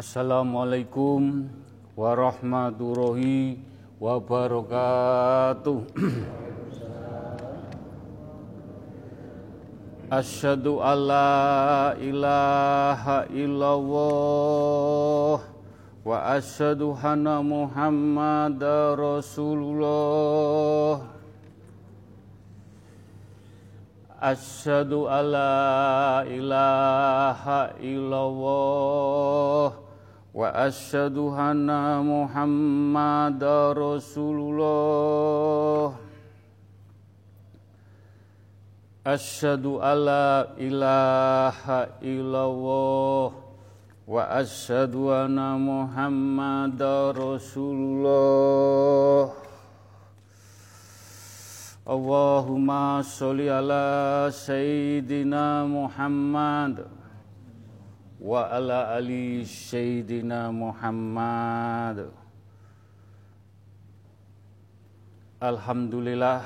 Assalamualaikum warahmatullahi wabarakatuh. Asyhadu alla ilaha illallah wa asyhadu anna Muhammadar Rasulullah. Asyhadu alla ilaha illallah wa asyhadu anna Muhammadar Rasulullah. Asyhadu alla ilaha illallah wa asyhadu anna Muhammadar Rasulullah. Allahumma sholli ala sayyidina Muhammad wa ala ali sayyidina Muhammad. Alhamdulillah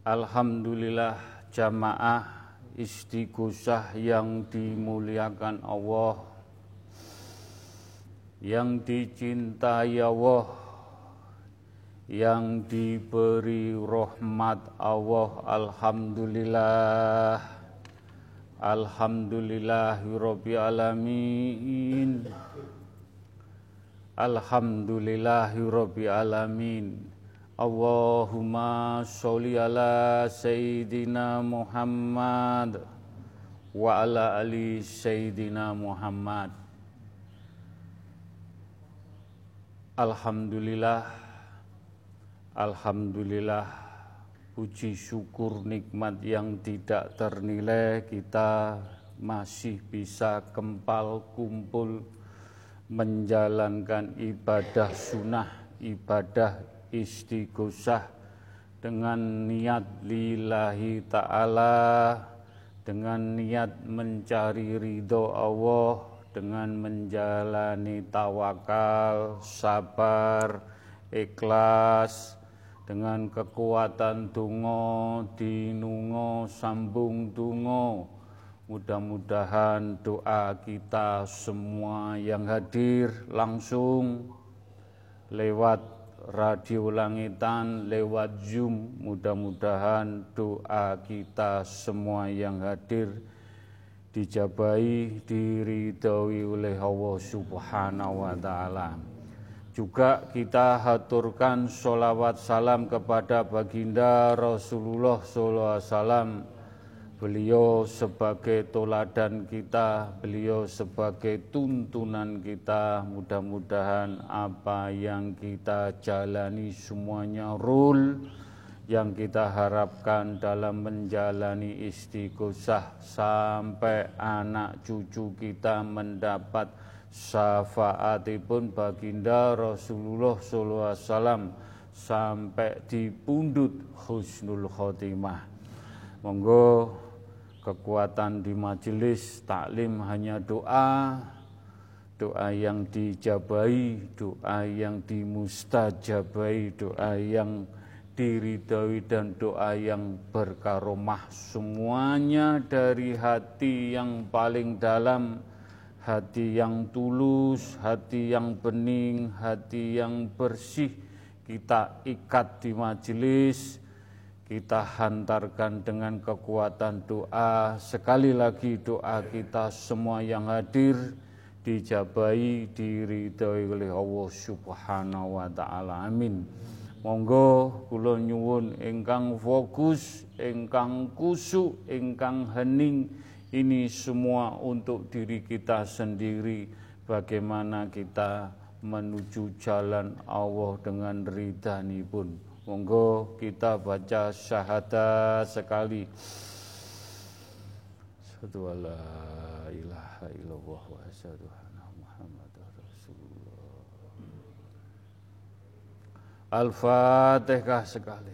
Alhamdulillah jamaah istighosah yang dimuliakan Allah yang dicintai Allah yang diberi rahmat Allah Alhamdulillah Alhamdulillahirabbil alamin. Alamin. Allahumma sholli ala Sayyidina Muhammad wa ala ali Sayyidina Muhammad. Alhamdulillah. Alhamdulillah puji syukur nikmat yang tidak ternilai kita masih bisa kempal kumpul menjalankan ibadah sunnah ibadah istighosah dengan niat lillahi ta'ala dengan niat mencari ridho Allah dengan menjalani tawakal, sabar, ikhlas dengan kekuatan tungo, dinungo, sambung tungo mudah-mudahan doa kita semua yang hadir langsung lewat radio langitan lewat Zoom. Mudah-mudahan doa kita semua yang hadir dijabai, diridhoi oleh Allah Subhanahu wa taala. Juga kita haturkan sholawat salam kepada baginda Rasulullah wasallam Beliau sebagai toladan kita, beliau sebagai tuntunan kita. Mudah-mudahan apa yang kita jalani semuanya rule yang kita harapkan dalam menjalani istighosah sampai anak cucu kita mendapat syafaatipun baginda Rasulullah SAW sampai di pundut husnul khotimah. Monggo kekuatan di majelis taklim hanya doa, doa yang dijabai, doa yang dimustajabai, doa yang diridhoi dan doa yang berkaromah semuanya dari hati yang paling dalam, hati yang tulus, hati yang bening, hati yang bersih kita ikat di majelis kita hantarkan dengan kekuatan doa. Sekali lagi doa kita semua yang hadir dijabai diridhoi oleh Allah Subhanahu wa taala. Amin. Monggo kula nyuwun ingkang fokus, ingkang kusuk, ingkang hening ini semua untuk diri kita sendiri bagaimana kita menuju jalan Allah dengan ridhani pun. Monggo kita baca syahadat sekali. Satu ilaha illallah wa asyhadu anna Muhammadar Rasulullah. Al-Fatihah sekali.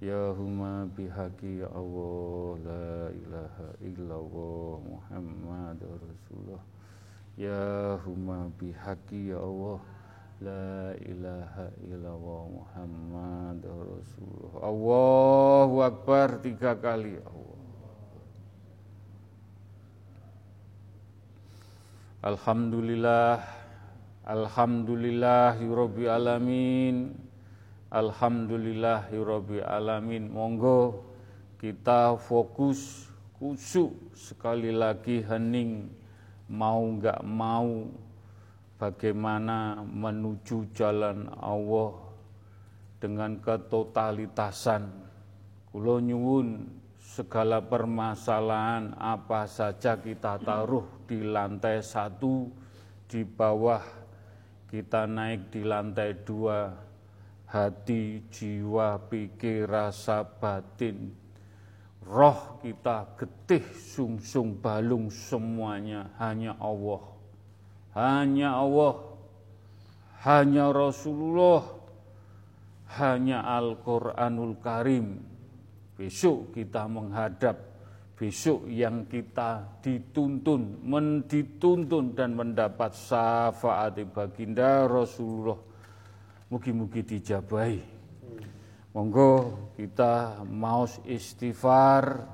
Ya huma bihaqi ya Allah la ilaha illallah Muhammad Rasulullah. Ya huma bihaqi ya Allah La ilaha illallah Muhammad Rasulullah. Allahu Akbar tiga kali. Allah Alhamdulillah Alhamdulillahirabbil alamin Alhamdulillahirabbil alamin. Monggo kita fokus kusuk sekali lagi hening. Mau nggak mau bagaimana menuju jalan Allah dengan ketotalitasan kula nyuwun segala permasalahan apa saja kita taruh di lantai satu, di bawah kita naik di lantai dua, hati, jiwa, pikir, rasa batin, roh kita getih, sungsung, balung semuanya. Hanya Allah. Hanya Allah, hanya Rasulullah, hanya Al-Quranul Karim. Besok kita menghadap. Besok yang kita dituntun, mendituntun dan mendapat syafaat baginda Rasulullah. Mugi-mugi dijabai. Monggo kita mau istighfar,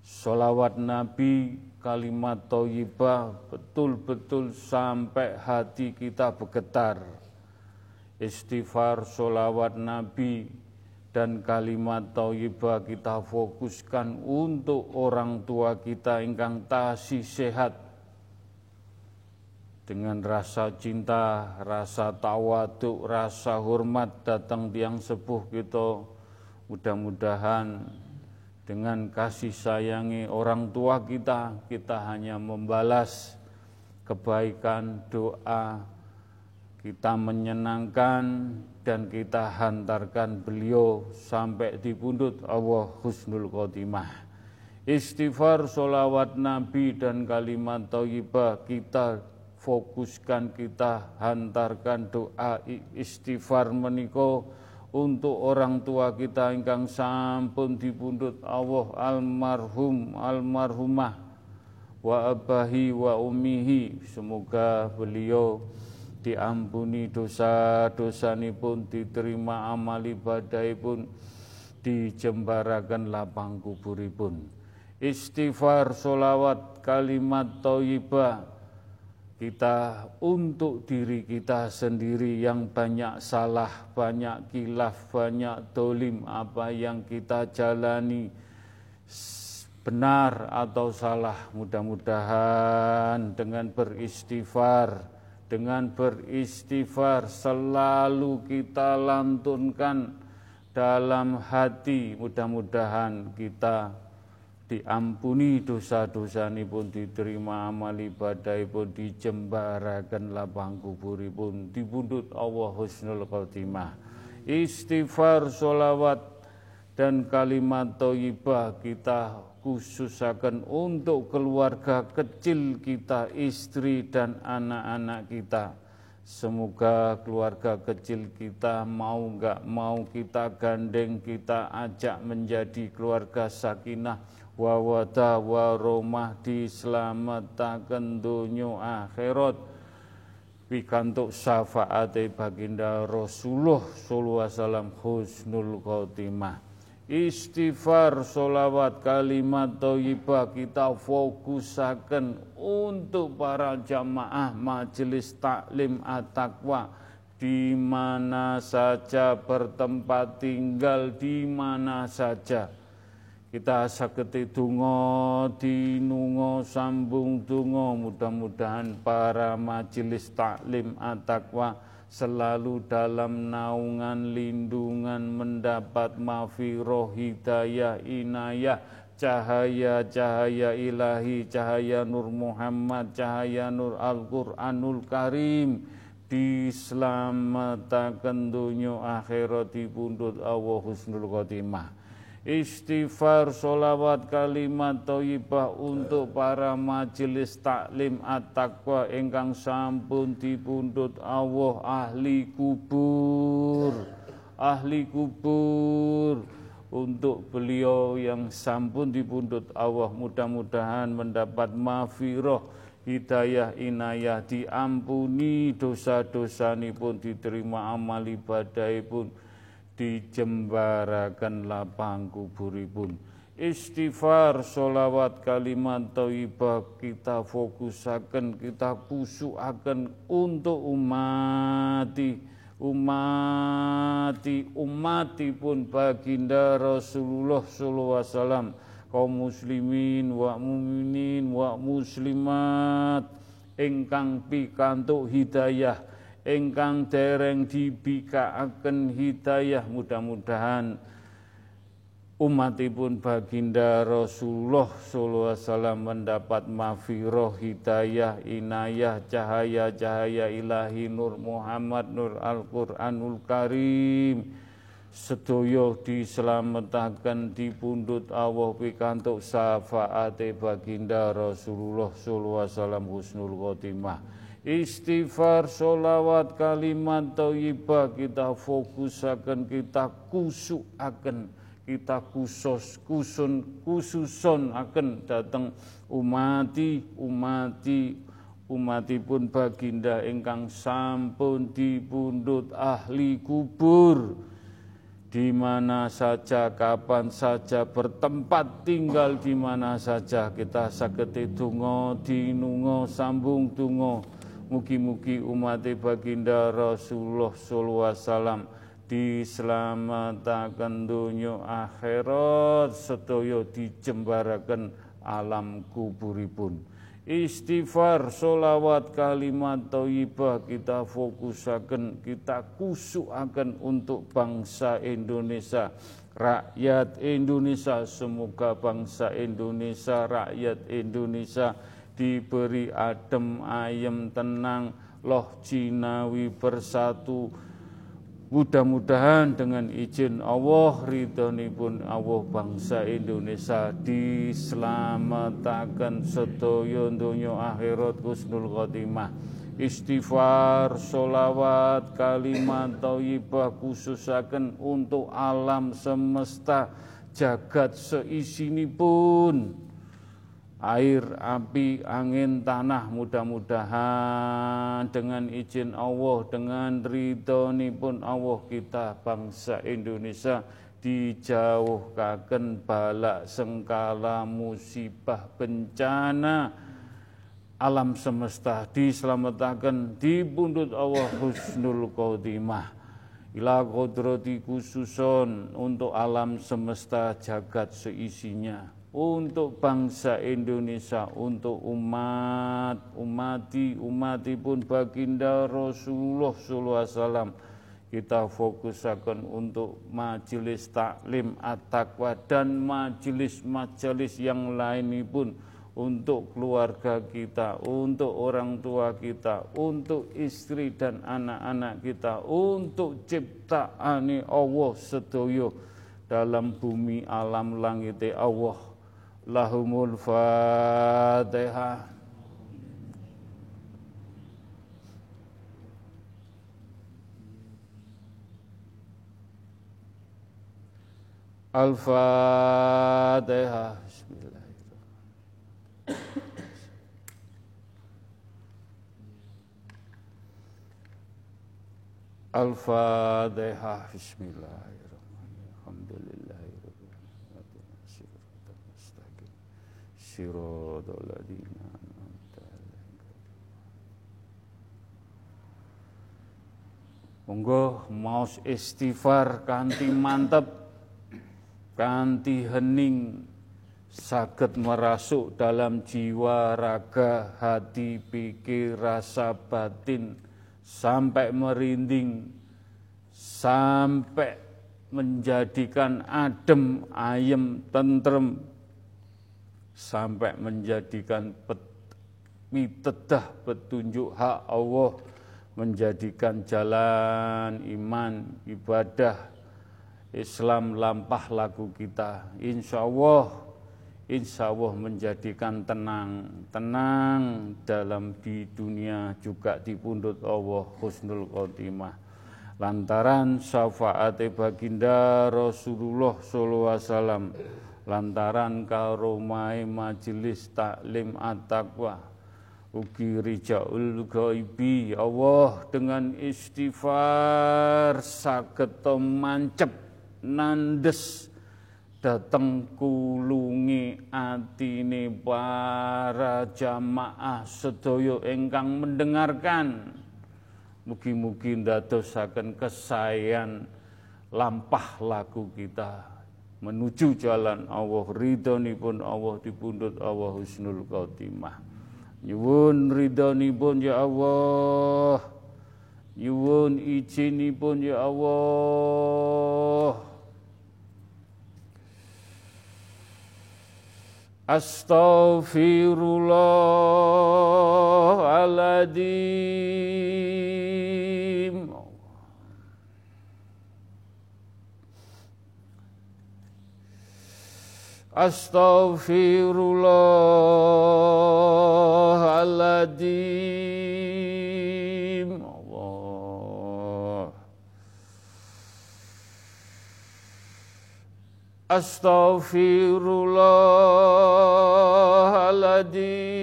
solawat Nabi, kalimat toyibah betul-betul sampai hati kita bergetar. Istighfar, solawat Nabi, dan kalimat thayyibah kita fokuskan untuk orang tua kita ingkang tasih sehat dengan rasa cinta, rasa tawaduk, rasa hormat datang tiang sepuh kita mudah-mudahan dengan kasih sayangi orang tua kita kita hanya membalas kebaikan doa kita menyenangkan dan kita hantarkan beliau sampai di pundut Allah Husnul Khotimah. Istighfar, solawat Nabi dan kalimat thayyibah kita fokuskan, kita hantarkan doa istighfar meniko untuk orang tua kita ingkang sampun dipundhut Allah almarhum almarhumah wa abahi wa umihi. Semoga beliau diampuni dosa-dosa pun diterima amal ibadah pun dijembarakan lapang kuburipun. Istighfar solawat kalimat toibah kita untuk diri kita sendiri yang banyak salah, banyak kilaf, banyak dolim apa yang kita jalani benar atau salah mudah-mudahan dengan beristighfar dengan beristighfar selalu kita lantunkan dalam hati mudah-mudahan kita diampuni dosa-dosa ini pun diterima amal ibadah pun dijembarakan lapang kubur pun dibundut Allah husnul khotimah istighfar solawat dan kalimat toibah kita khususakan untuk keluarga kecil kita, istri dan anak-anak kita. Semoga keluarga kecil kita mau nggak mau kita gandeng, kita ajak menjadi keluarga sakinah wawada waromah diselamatkan dunia akhirat. Pikantuk syafaat baginda Rasulullah sallallahu alaihi wasallam husnul khotimah. Istighfar, solawat, kalimat toyibah kita fokusakan untuk para jamaah majelis taklim at-taqwa. Di mana saja bertempat tinggal di mana saja kita saketi dungo dinungo sambung dungo mudah-mudahan para majelis taklim at-taqwa selalu dalam naungan lindungan mendapat mafiroh hidayah inayah. Cahaya-cahaya ilahi, cahaya Nur Muhammad, cahaya Nur Al-Quranul Karim, diselamatkan dunia akhirat di pundut Allah Husnul Khotimah. Istighfar, solawat, kalimat thayyibah untuk para majelis taklim at-taqwa ingkang sampun dipundhut Allah ahli kubur. Ahli kubur. Untuk beliau yang sampun dipundhut Allah mudah-mudahan mendapat mafiroh hidayah inayah diampuni dosa-dosa pun diterima amal ibadah pun dijembarakan lapang kuburipun. Istighfar solawat kalimat taibah kita fokusakan kita kusuakan untuk umati umati umati pun baginda Rasulullah sallallahu alaihi kaum muslimin wa muminin wa muslimat ingkang pikantuk hidayah ingkang dereng dibikaaken hidayah mudah-mudahan umatipun baginda Rasulullah sallallahu alaihi wasallam mendapat mafiroh hidayah inayah cahaya cahaya ilahi nur Muhammad nur Al-Qur'anul Karim. Sedaya dislametaken dipundhut Allah pikantuk syafaate baginda Rasulullah sallallahu alaihi wasallam husnul khotimah istighfar solawat kalimat thayyibah kita fokusaken kita kusukaken kita khusus kusun khususon akan datang umati umati umatipun baginda ingkang sampun dipundhut ahli kubur di mana saja, kapan saja, bertempat tinggal di mana saja kita saketi tungo, dinungo, sambung tungo. Mugi-mugi umat baginda Rasulullah sallallahu alaihi wasallam diselamatkan dunia akhirat sedaya dijembaraken alam kuburipun istighfar, solawat, kalimat thayyibah kita fokusaken, kita kusukaken untuk bangsa Indonesia, rakyat Indonesia. Semoga bangsa Indonesia, rakyat Indonesia diberi adem, ayem, tenang, loh jinawi bersatu, Mudah-mudahan dengan izin Allah pun Allah bangsa Indonesia diselamatkan sedaya donya akhirat husnul khotimah. Istighfar, solawat, kalimat thayyibah khususaken untuk alam semesta. Jagat pun air, api, angin, tanah mudah-mudahan dengan izin Allah, dengan ridho pun Allah kita bangsa Indonesia dijauhkan balak sengkala musibah bencana alam semesta. Diselamatkan di bundut Allah husnul khotimah. Ila kodrati khususon untuk alam semesta jagat seisinya untuk bangsa Indonesia, untuk umat, umati, umati pun baginda Rasulullah SAW. Kita fokusakan untuk majelis taklim at-taqwa dan majelis-majelis yang lain pun untuk keluarga kita, untuk orang tua kita, untuk istri dan anak-anak kita, untuk ciptaan Allah sedoyo dalam bumi alam langit Allah lahumul fatihah Al-Fatihah Bismillahirrahmanirrahim Al-Fatihah Siratal ladzina Monggo maos istighfar kanthi mantep kanthi hening saged merasuk dalam jiwa raga hati pikir rasa batin sampai merinding sampai menjadikan adem ayem tentrem sampai menjadikan pet, petunjuk hak Allah menjadikan jalan iman ibadah Islam lampah lagu kita. Insya Allah, insya Allah menjadikan tenang, tenang dalam di dunia juga di pundut Allah husnul khotimah. Lantaran syafaat baginda Rasulullah wasallam lantaran karomai majelis taklim at-taqwa ugi rijaul ghaibi Allah dengan istighfar saged mancep nandes dateng kulungi atine para jamaah sedaya ingkang mendengarkan. Mugi-mugi ndadosaken kesayan lampah lagu kita menuju jalan Allah pun Allah dipundhut Allah husnul khotimah. Nyuwun pun ya Allah. Nyuwun pun ya Allah. Astaghfirullahaladzim Astaghfirullahaladzim Allah Astaghfirullahaladzim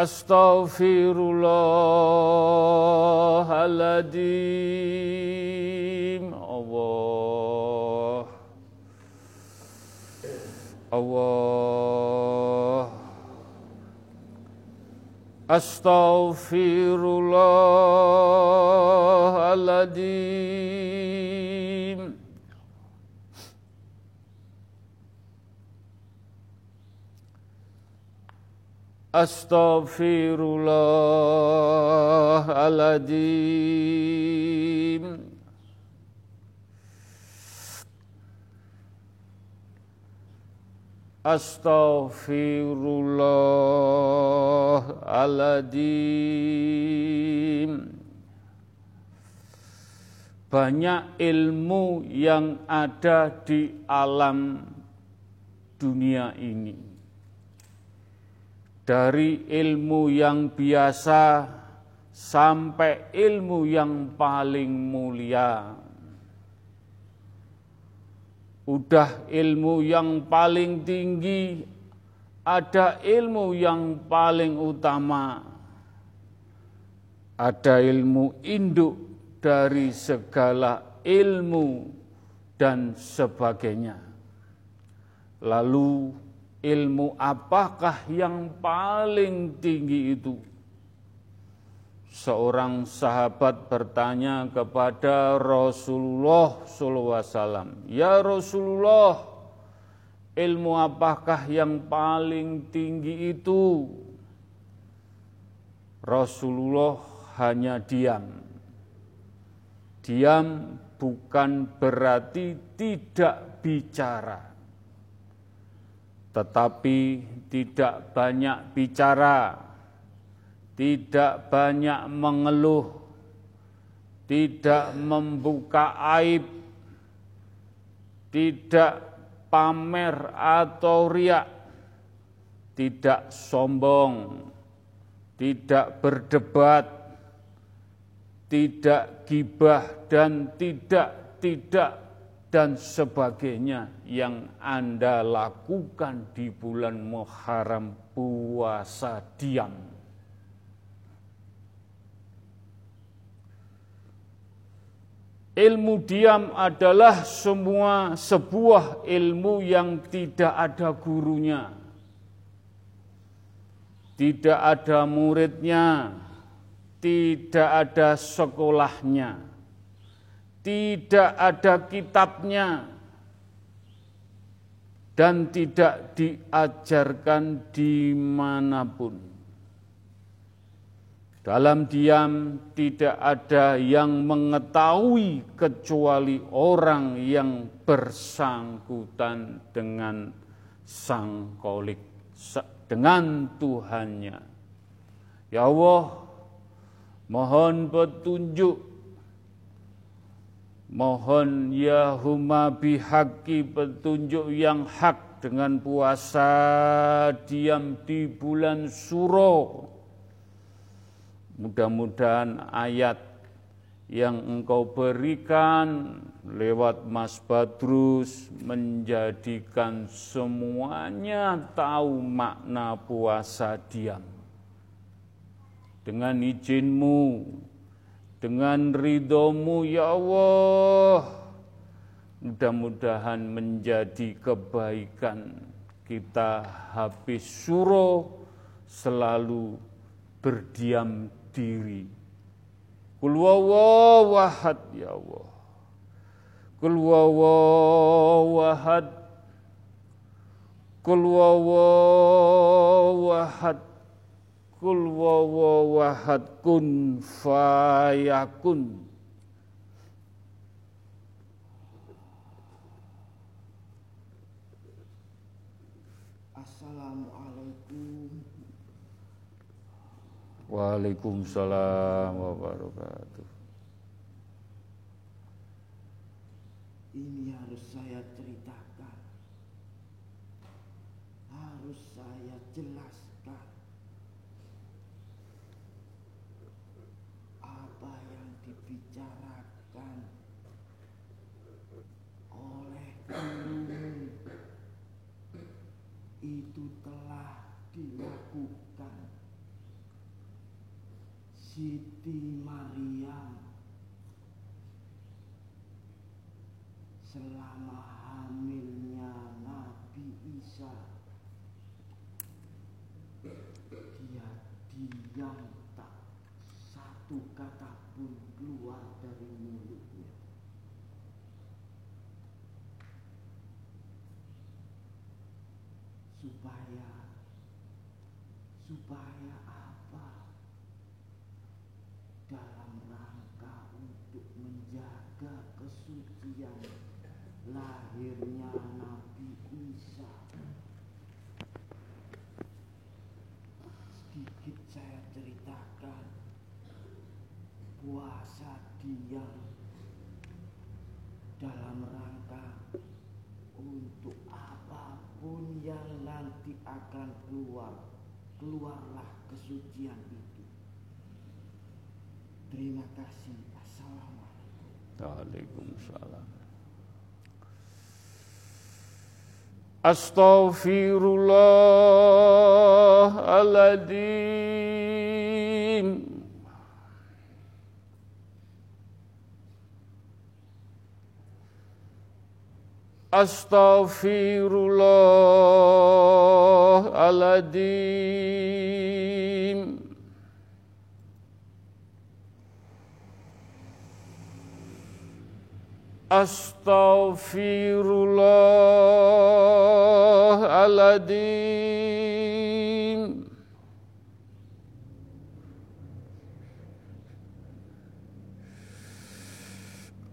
Astaghfirullahaladzim Allah Allah Astaghfirullahaladzim Astaghfirullahaladzim Astaghfirullahaladzim Banyak ilmu yang ada di alam dunia ini dari ilmu yang biasa sampai ilmu yang paling mulia. Udah ilmu yang paling tinggi, ada ilmu yang paling utama, ada ilmu induk dari segala ilmu dan sebagainya. Lalu ilmu apakah yang paling tinggi itu? Seorang sahabat bertanya kepada Rasulullah SAW, Ya Rasulullah, ilmu apakah yang paling tinggi itu? Rasulullah hanya diam. Diam bukan berarti tidak bicara tetapi tidak banyak bicara, tidak banyak mengeluh, tidak membuka aib, tidak pamer atau riak, tidak sombong, tidak berdebat, tidak gibah dan tidak tidak dan sebagainya yang Anda lakukan di bulan Muharram puasa diam. Ilmu diam adalah semua sebuah ilmu yang tidak ada gurunya. Tidak ada muridnya, tidak ada sekolahnya tidak ada kitabnya dan tidak diajarkan di mana pun. Dalam diam tidak ada yang mengetahui kecuali orang yang bersangkutan dengan sang kolik, dengan Tuhannya. Ya Allah, mohon petunjuk Mohon ya huma bihaki petunjuk yang hak dengan puasa diam di bulan suro. Mudah-mudahan ayat yang engkau berikan lewat Mas Badrus menjadikan semuanya tahu makna puasa diam. Dengan izinmu, dengan ridhomu ya Allah, mudah-mudahan menjadi kebaikan kita habis suruh selalu berdiam diri Kul wawahad ya Allah. Kul wawahad. Kul. Kul wawahad kun fayakun. Waalaikumsalam wabarakatuh. Ini harus saya ceritakan. Jidimana. Rangka untuk apa pun yang nanti akan keluar, keluarlah kesucian itu. Terima kasih. Assalamualaikum. Waalaikumsalam. Astaghfirullahaladzim Astaghfirullahaladzim Astaghfirullahaladzim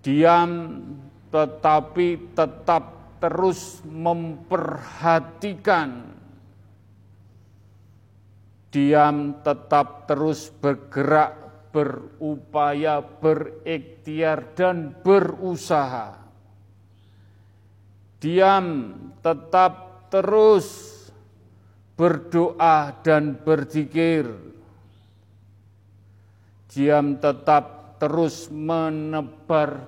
Diam tetapi tetap terus memperhatikan diam tetap terus bergerak, berupaya, berikhtiar dan berusaha. Diam tetap terus berdoa dan berzikir. Diam tetap terus menebar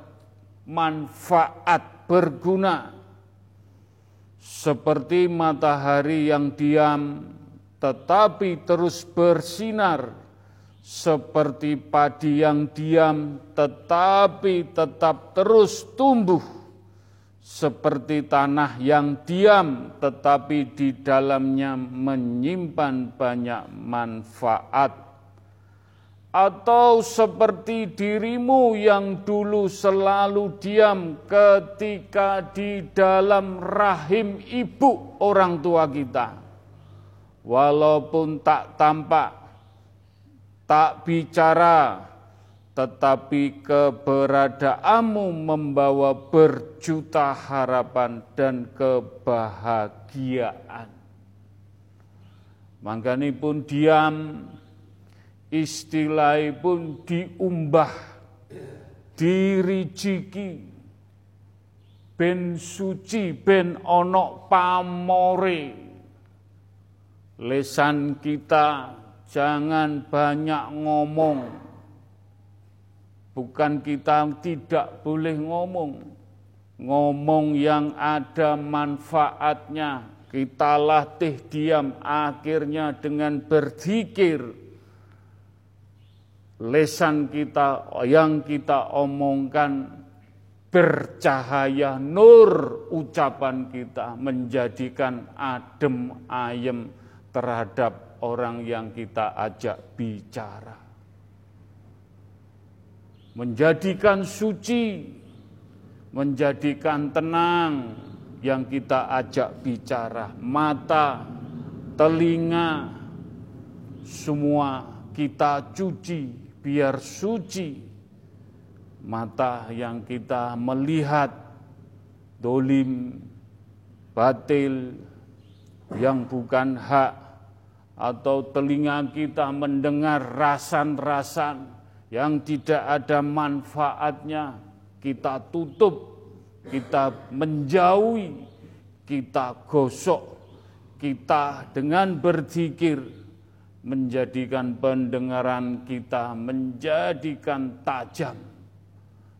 manfaat berguna. Seperti matahari yang diam tetapi terus bersinar. Seperti padi yang diam tetapi tetap terus tumbuh. Seperti tanah yang diam tetapi di dalamnya menyimpan banyak manfaat atau seperti dirimu yang dulu selalu diam ketika di dalam rahim ibu orang tua kita walaupun tak tampak tak bicara tetapi keberadaanmu membawa berjuta harapan dan kebahagiaan. Makanya pun diam, istilah pun diumbah, dirijiki, ben suci, ben onok pamore. Lesan kita jangan banyak ngomong, Bukan kita tidak boleh ngomong. Ngomong yang ada manfaatnya. Kita latih diam akhirnya dengan berzikir. Lesan kita yang kita omongkan bercahaya nur ucapan kita menjadikan adem ayem terhadap orang yang kita ajak bicara. Menjadikan suci, menjadikan tenang yang kita ajak bicara, mata, telinga, semua kita cuci biar suci. Mata yang kita melihat dolim, batil, yang bukan hak, atau telinga kita mendengar rasan-rasan, yang tidak ada manfaatnya kita tutup, kita menjauhi, kita gosok, kita dengan berzikir menjadikan pendengaran kita menjadikan tajam.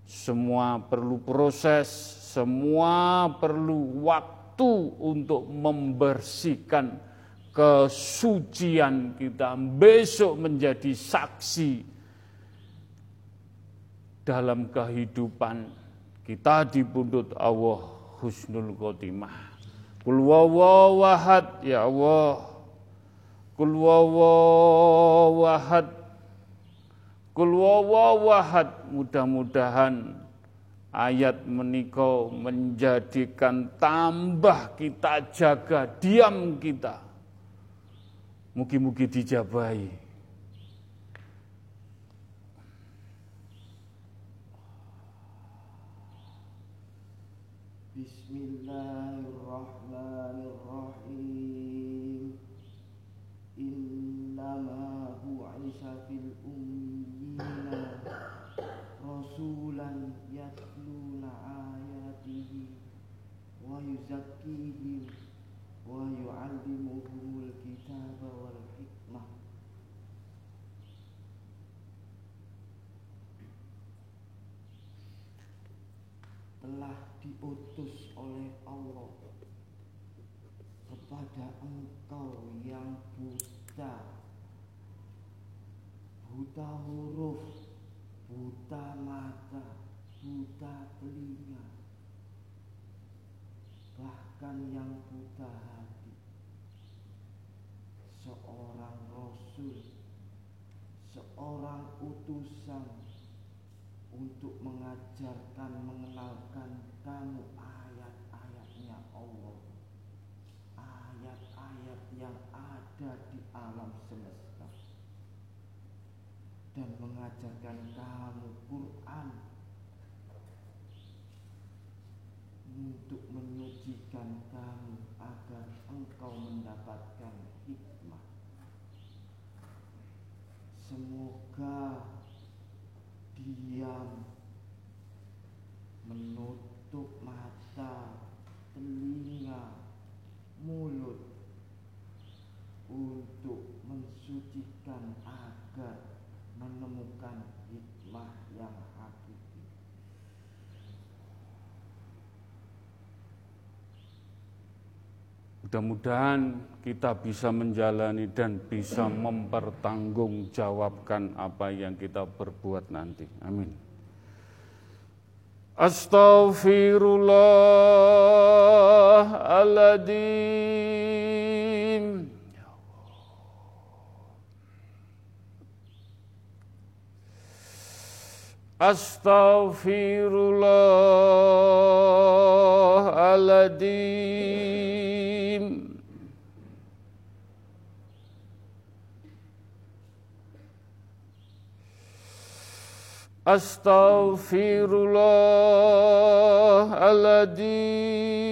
Semua perlu proses, semua perlu waktu untuk membersihkan kesucian kita. Besok menjadi saksi dalam kehidupan kita dibundut Allah husnul khotimah. Kul wawahad ya Allah. Kul wawahad. Kul wawahad mudah-mudahan ayat menikau menjadikan tambah kita jaga diam kita. Mugi-mugi dijabahi Bismillahirrahmanirrahim Innama bu'isa fil ummina Rasulan yatluna ayatihi Wa yuzakkihim Wa yu'allimuhumul kitaba wal hikmah Telah diutus oleh Allah kepada engkau yang buta buta huruf buta mata buta telinga. Bahkan yang buta hati. Seorang rasul seorang utusan untuk mengajarkan mengenalkan kamu ayat-ayatnya Allah ayat-ayat yang ada di alam semesta dan mengajarkan kamu Quran untuk menyucikan kamu agar engkau mendapatkan hikmah. Semoga diam menutup mata, telinga, mulut untuk mensucikan agar menemukan hikmah yang hakiki. Mudah-mudahan kita bisa menjalani dan bisa mempertanggungjawabkan apa yang kita berbuat nanti. Amin. Astaghfirullah Astaghfirullahaladzim Astaghfirullahaladzim Astaghfirullahaladzim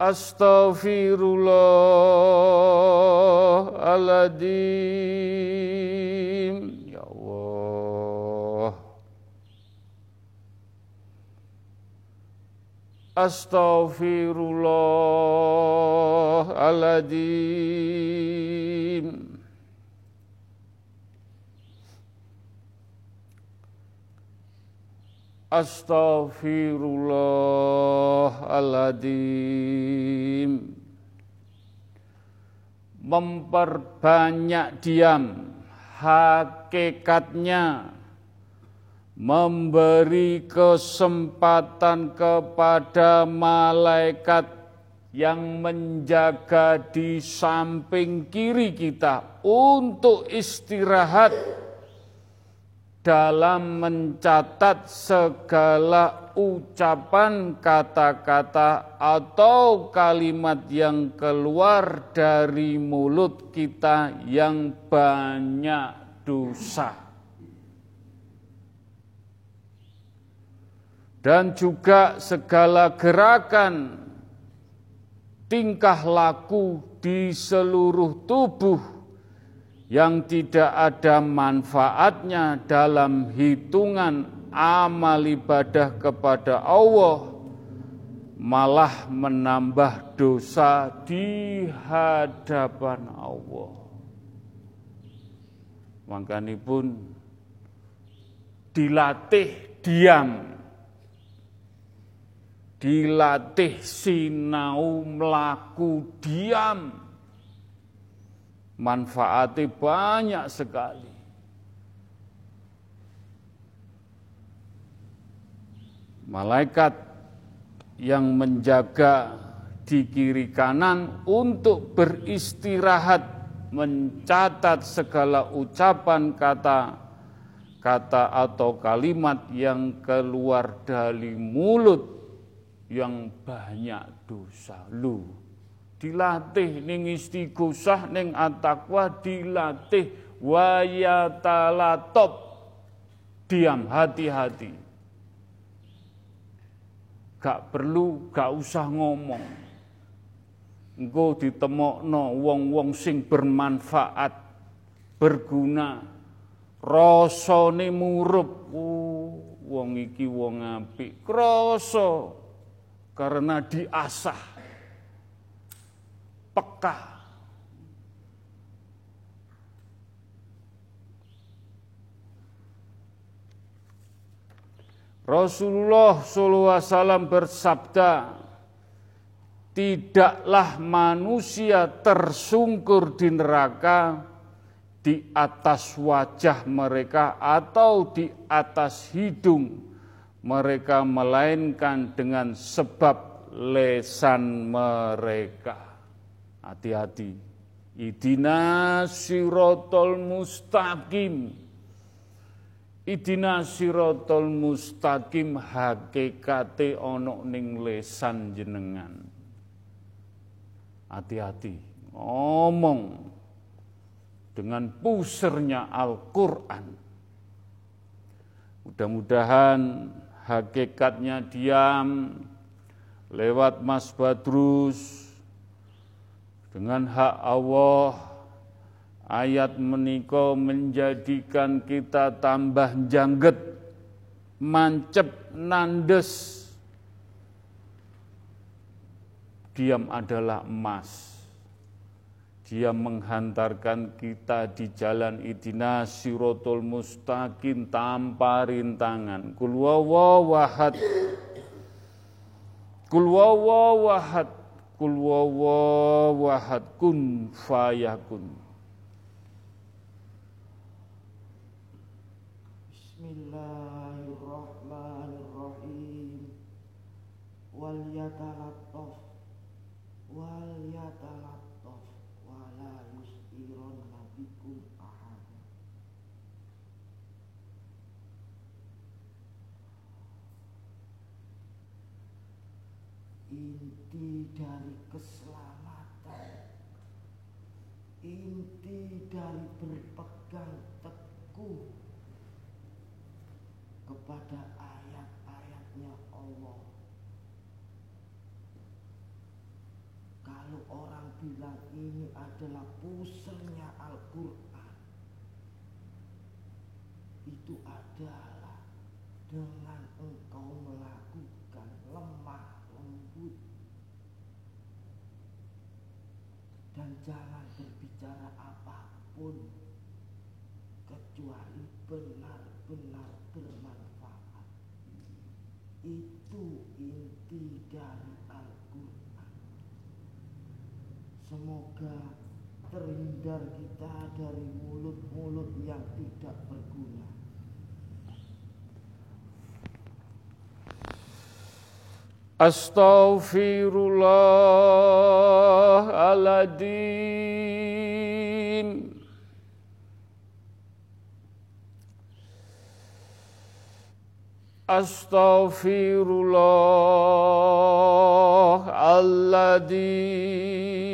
Astaghfirullahaladzim Ya Allah Astaghfirullahaladzim Astaghfirullahaladzim Memperbanyak diam Hakikatnya. Memberi kesempatan kepada malaikat yang menjaga di samping kiri kita untuk istirahat dalam mencatat segala ucapan kata-kata atau kalimat yang keluar dari mulut kita yang banyak dosa. Dan juga segala gerakan tingkah laku di seluruh tubuh yang tidak ada manfaatnya dalam hitungan amal ibadah kepada Allah malah menambah dosa di hadapan Allah. Makanya pun dilatih diam dilatih sinau melaku diam manfaatnya banyak sekali. Malaikat yang menjaga di kiri kanan untuk beristirahat mencatat segala ucapan kata kata atau kalimat yang keluar dari mulut yang banyak dosa. Lu dilatih ning istighosah ning atakwa dilatih wayatalatop diam hati-hati. Gak perlu gak usah ngomong. Engko ditemokno wong-wong sing bermanfaat berguna. Rasane murup. Uh, wong iki wong apik. Krasa karena diasah peka Rasulullah SAW bersabda, tidaklah manusia tersungkur di neraka di atas wajah mereka atau di atas hidung mereka melainkan dengan sebab lesan mereka. Hati-hati. Idina sirotol mustaqim. Idina sirotol mustaqim hakikate ono ning lesan jenengan. Hati-hati. Ngomong dengan pusernya Al-Quran. Mudah-mudahan hakikatnya diam lewat Mas Badrus dengan hak Allah ayat meniko menjadikan kita tambah jangget mancep nandes diam adalah emas dia menghantarkan kita di jalan idina sirotol mustaqim tanpa rintangan. Kul wawahad. Kul wawahad kun fayakun. Bismillahirrahmanirrahim. Wal yatalattaf Inti dari keselamatan Inti dari berpegang teguh kepada ayat-ayatnya Allah. Kalau orang bilang ini adalah pusarnya Al-Quran, itu adalah dengan engkau melakukan lemah lembut dan jangan berbicara apa pun kecuali benar-benar bermanfaat. Itu inti dari Al-Quran. Semoga terhindar kita dari mulut-mulut yang tidak berguna. Astaghfirullahaladzim Astaghfirullahaladzim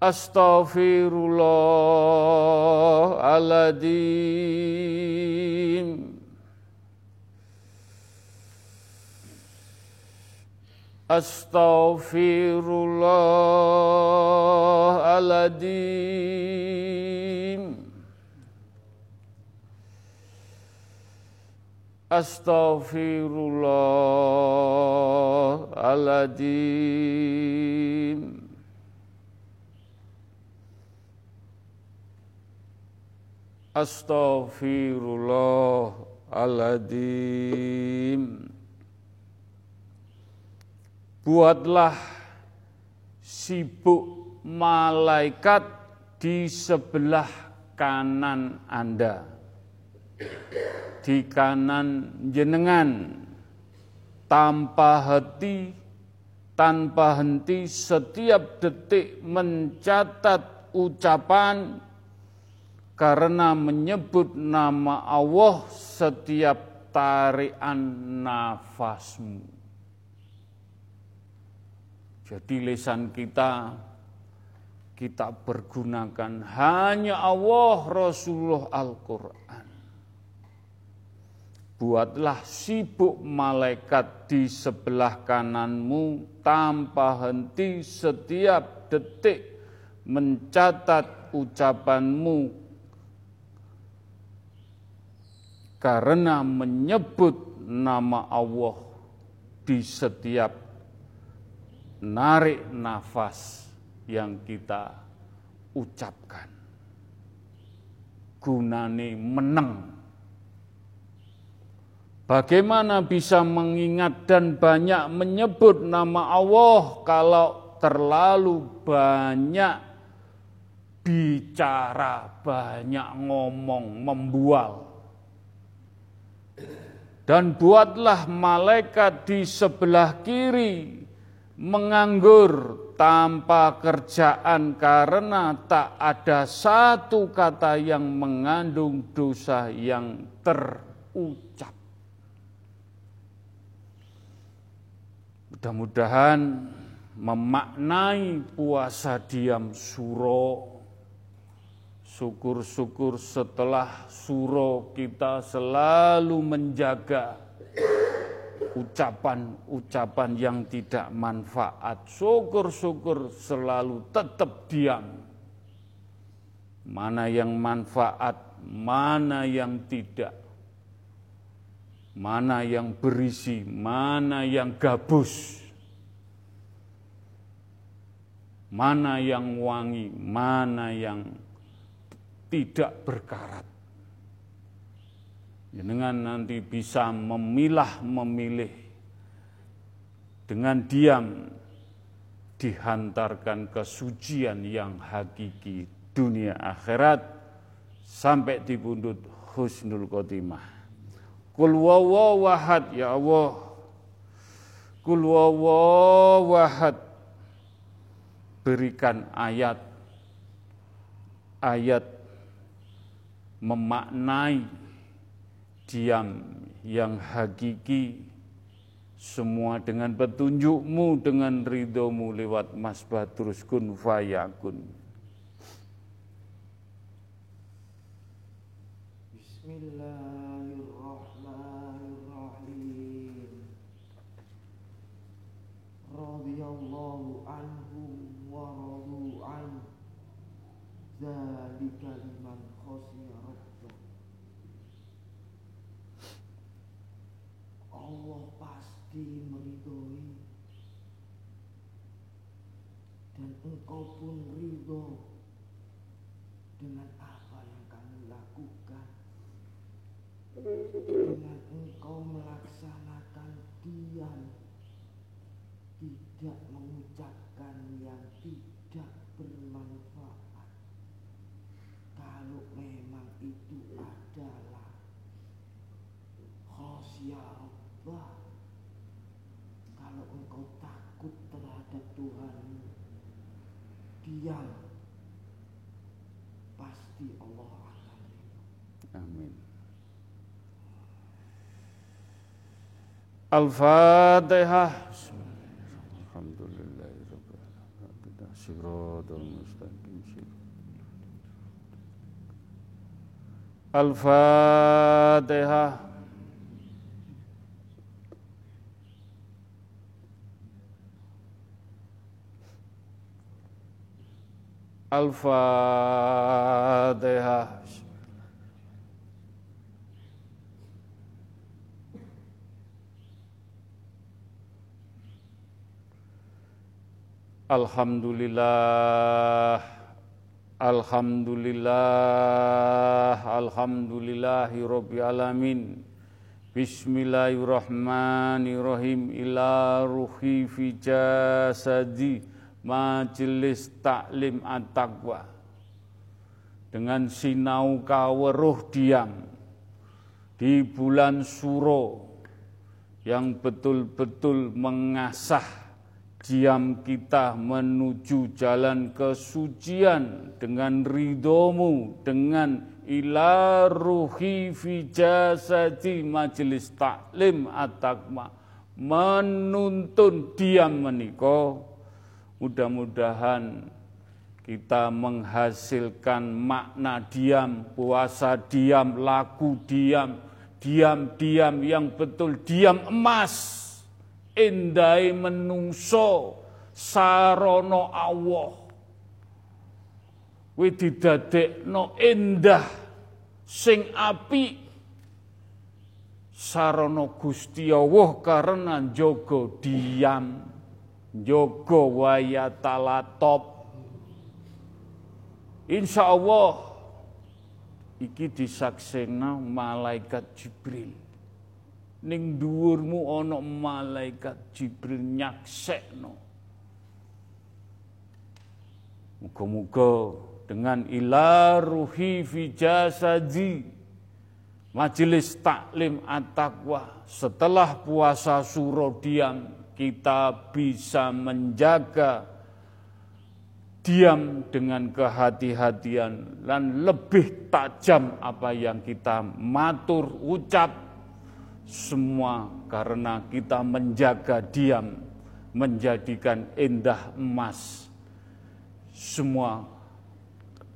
Astaghfirullahaladzim Astaghfirullahaladzim Astaghfirullahaladzim Astaghfirullahaladzim Buatlah sibuk malaikat di sebelah kanan Anda. Di kanan jenengan. Tanpa henti tanpa henti setiap detik mencatat ucapan karena menyebut nama Allah setiap tarian nafasmu. Jadi lisan kita kita pergunakan hanya Allah Rasulullah Al-Quran. Buatlah sibuk malaikat di sebelah kananmu tanpa henti setiap detik mencatat ucapanmu karena menyebut nama Allah di setiap narik nafas yang kita ucapkan. Gunane menang. Bagaimana bisa mengingat dan banyak menyebut nama Allah kalau terlalu banyak bicara, banyak ngomong, membual. Dan buatlah malaikat di sebelah kiri menganggur tanpa kerjaan karena tak ada satu kata yang mengandung dosa yang terucap. Mudah-mudahan memaknai puasa diam suro syukur-syukur setelah suro kita selalu menjaga ucapan-ucapan yang tidak manfaat. Syukur-syukur selalu tetap diam. mana yang manfaat, mana yang tidak, mana yang berisi, mana yang gabus, mana yang wangi, mana yang tidak berkarat. Dengan nanti bisa memilah memilih dengan diam dihantarkan kesucian yang hakiki dunia akhirat sampai di pundut husnul khotimah. Kul wahad ya Allah. Kul wahad berikan ayat ayat memaknai diam yang hakiki semua dengan petunjukmu, dengan ridhomu lewat Mas Badrus kun fayakun. Bismillahirrahmanirrahim. Radiyallahu anhum wa radu an. Zalika pasti meridhoi dan engkau pun ridho dengan apa yang kamu lakukan. dengan engkau melaksanakan diam tidak mengucapkan yang tidak bermanfaat kalau memang itu adalah khosyah Allah kalau engkau takut terhadap Tuhan diam pasti Allah akan ridho Amin. Al-Fatihah. Alhamdulillahirrahmanirrahim. Siratul mustaqim. Al-Fatihah. Al-Fatihah. Alhamdulillah. Alhamdulillah. Alhamdulillahi Rabbil Alamin. Bismillahirrahmanirrahim. Ila ruhi fi jasadi Majelis Taklim At-Taqwa. Dengan sinau kaweruh diam Di bulan suro Yang betul-betul mengasah diam kita menuju jalan kesucian dengan ridhomu, dengan ila ruhi jasadi majelis taklim at-takma menuntun diam meniko mudah-mudahan kita menghasilkan makna diam, puasa diam, laku diam, diam-diam yang betul diam emas endai menungso sarono Allah. Kuwi didadekno endah sing api sarono Gusti Allah karena jogo diam jogo wayatalatop Insya Allah iki disaksena malaikat Jibril ning dhuwurmu ana malaikat Jibril nyaksekno. Muga-muga dengan ila ruhi fi jasadi majelis taklim at-taqwa setelah puasa suro diam kita bisa menjaga diam dengan kehati-hatian dan lebih tajam apa yang kita matur ucap semua karena kita menjaga diam, menjadikan indah emas. Semua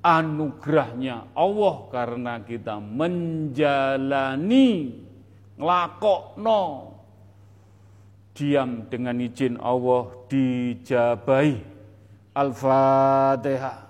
anugerahnya Allah karena kita menjalani nglakokno diam dengan izin Allah dijabai. Al-Fatihah.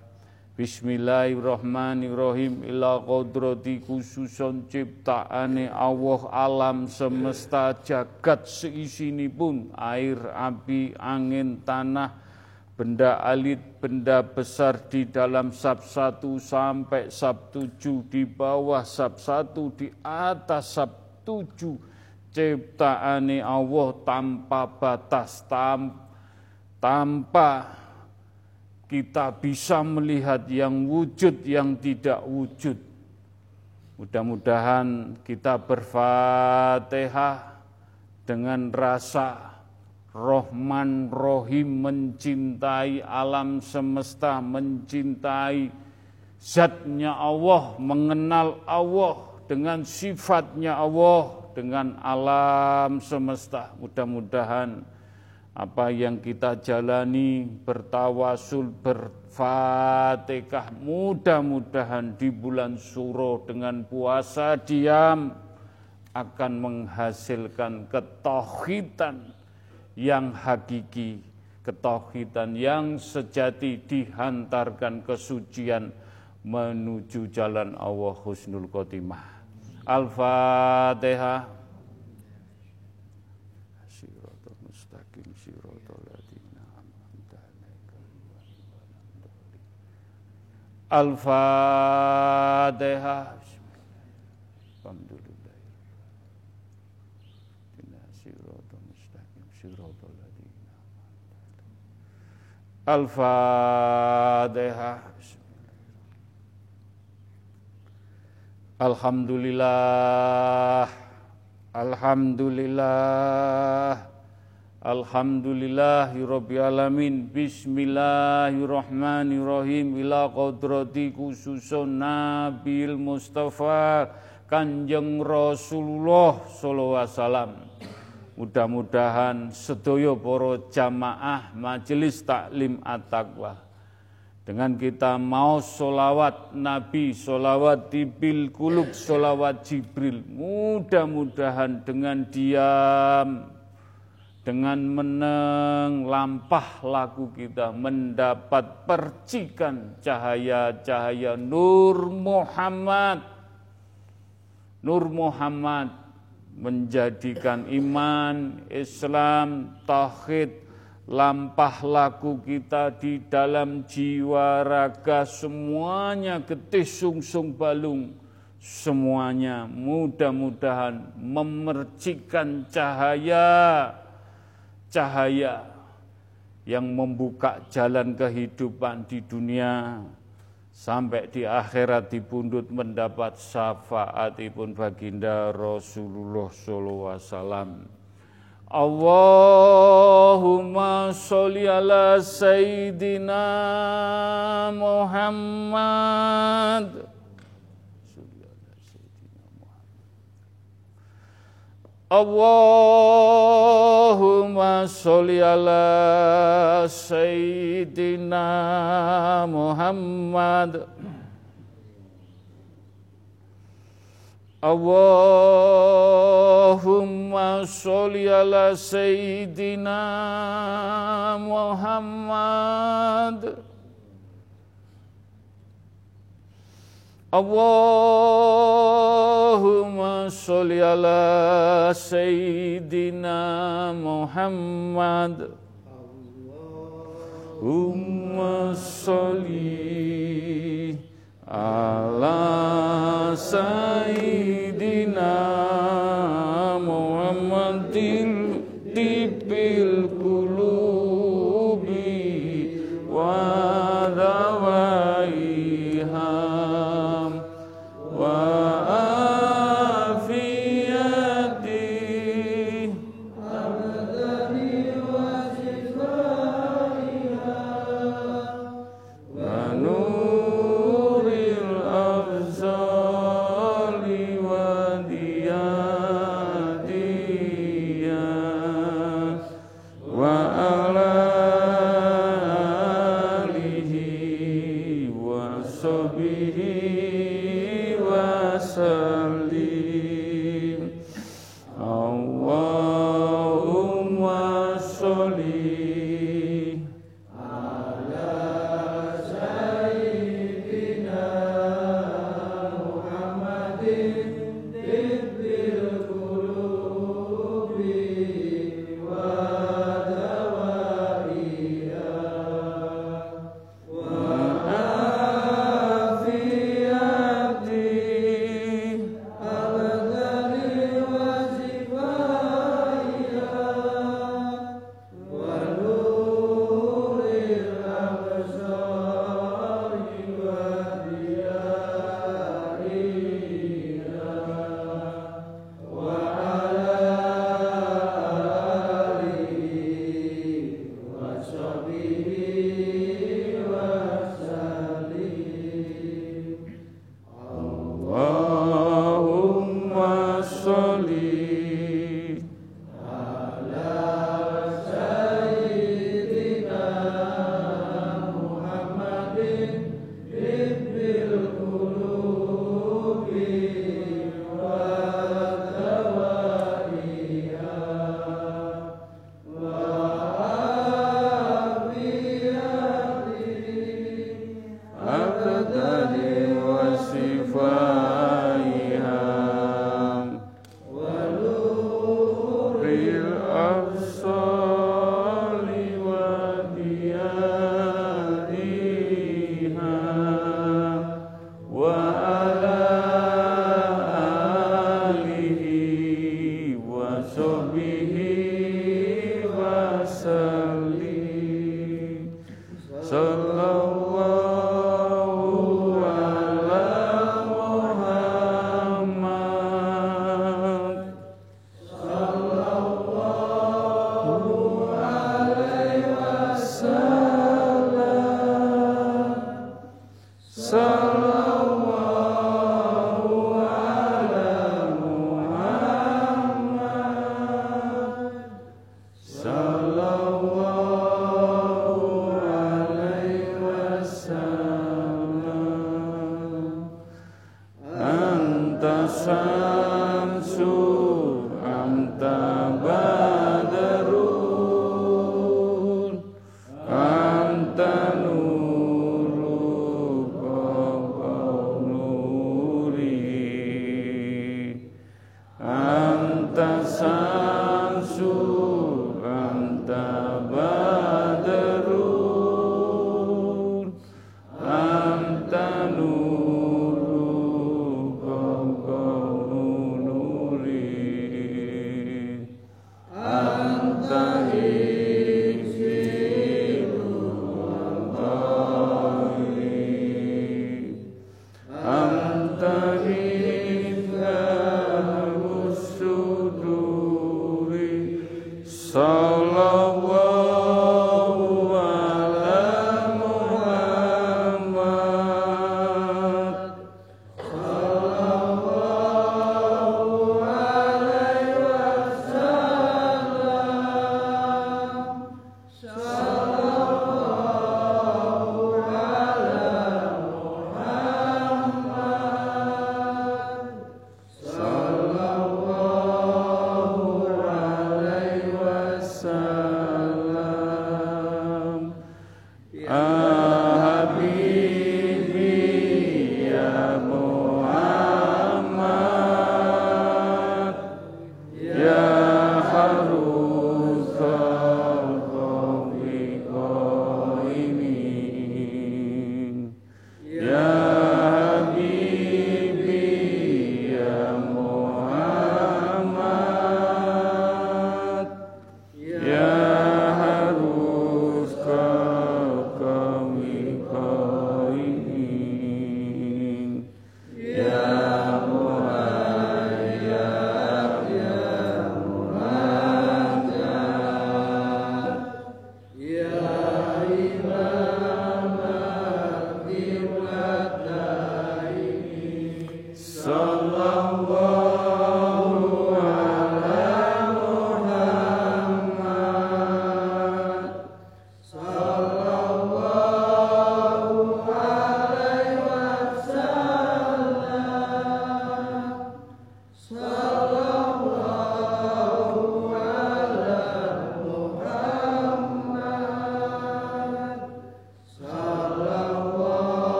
Bismillahirrahmanirrahim. Ila kodrati khususon ciptaane Allah alam semesta jagat pun air, api, angin, tanah, benda alit, benda besar di dalam sab satu sampai sab tujuh di bawah sab satu di atas sab tujuh. Ciptaane Allah tanpa batas tam, tanpa kita bisa melihat yang wujud yang tidak wujud. Mudah-mudahan kita berfatihah dengan rasa Rohman Rohim mencintai alam semesta, mencintai zatnya Allah, mengenal Allah dengan sifatnya Allah, dengan alam semesta. Mudah-mudahan apa yang kita jalani bertawasul berfatihah mudah-mudahan di bulan suro dengan puasa diam akan menghasilkan ketohitan yang hakiki ketohitan yang sejati dihantarkan kesucian menuju jalan Allah Husnul Khotimah. Al-Fatihah Al-Fatihah. Alhamdulillah. Al-Fatihah. Alhamdulillah. Alhamdulillah. Alhamdulillahirrabbilalamin Bismillahirrahmanirrahim. Ila kodrati khususun Nabil Mustafa Kanjeng Rasulullah Sallallahu Wasallam. Mudah-mudahan sedoyo poro jamaah majelis taklim at-taqwa. Dengan kita mau solawat Nabi, solawat Tibil Kulub, solawat Jibril. Mudah-mudahan dengan diam dengan meneng lampah laku kita mendapat percikan cahaya-cahaya Nur Muhammad. Nur Muhammad menjadikan iman, Islam, tauhid, lampah laku kita di dalam jiwa raga semuanya getih sungsung balung semuanya mudah-mudahan memercikan cahaya cahaya yang membuka jalan kehidupan di dunia sampai di akhirat dipundut mendapat syafaatipun baginda Rasulullah sallallahu alaihi wasallam. Allahumma sholli ala sayyidina Muhammad Allahumma sholli ala Sayyidina Muhammad. Allahumma sholli ala Sayyidina Muhammad Allahumma sholli ala Sayyidina Muhammad. Allahumma sholli ala Sayyidina Muhammadin. Tibil wa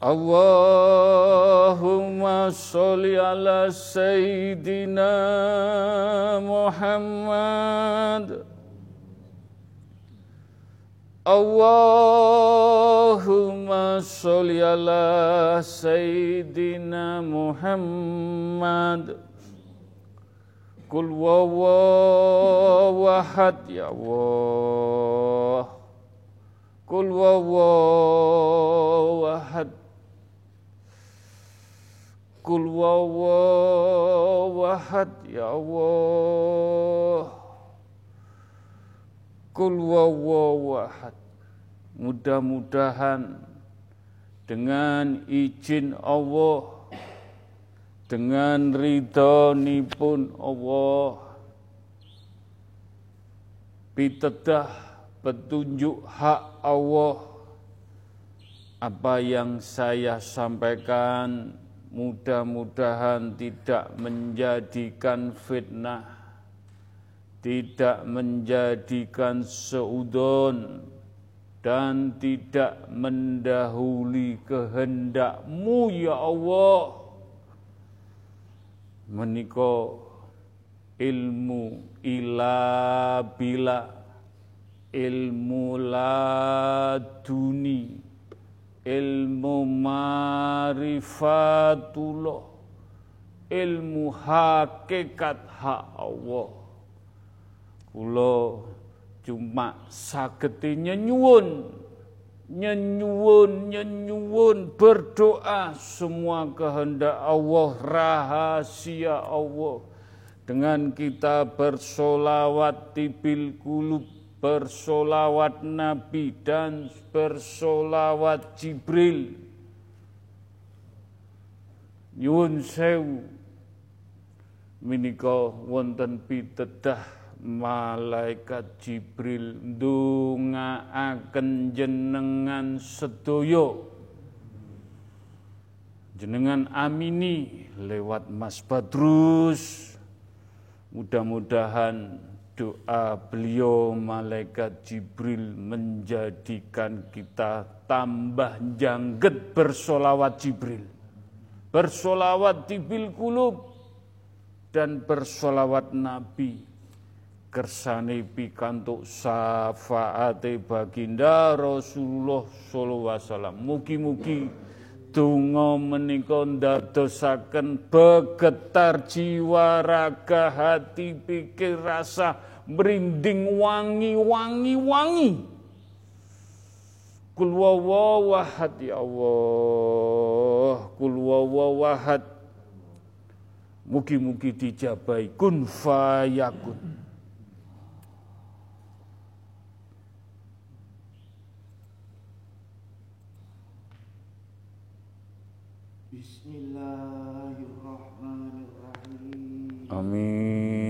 اللهم صل على سيدنا محمد اللهم صل على سيدنا محمد قل وهو احد يا الله قل وهو احد Kul wawahad ya Allah. Kul wawahad Mudah-mudahan dengan izin Allah dengan ridhonipun Allah pitedah petunjuk hak Allah apa yang saya sampaikan mudah-mudahan tidak menjadikan fitnah, tidak menjadikan seudon, dan tidak mendahului kehendakmu ya Allah. Meniko ilmu ila bila ilmu laduni ilmu marifatullah. Ilmu hakikat hak Allah. Kula cuma sageti nyenyuwun. Nyenyuwun nyenyuwun berdoa semua kehendak Allah rahasia Allah. Dengan kita bersolawat tibil kulub bersolawat Nabi dan bersolawat Jibril. Nyuwun sewu. Menika wonten pitedah malaikat Jibril ndongaaken jenengan sedaya. Jenengan amini lewat Mas Badrus. Mudah-mudahan doa beliau malaikat Jibril menjadikan kita tambah jangget bersolawat Jibril. Bersolawat tibil kulub dan bersolawat Nabi kersane pikantuk syafaate baginda Rasulullah sallallahu alaihi wasallam. Mugi-mugi donga menika ndadosaken begetar jiwa raga hati pikir rasa merinding wangi-wangi-wangi. Kul wawahad ya Allah, kul wawahad. Mugi-mugi dijabai kun fayakun. Bismillahirrahmanirrahim. Amin.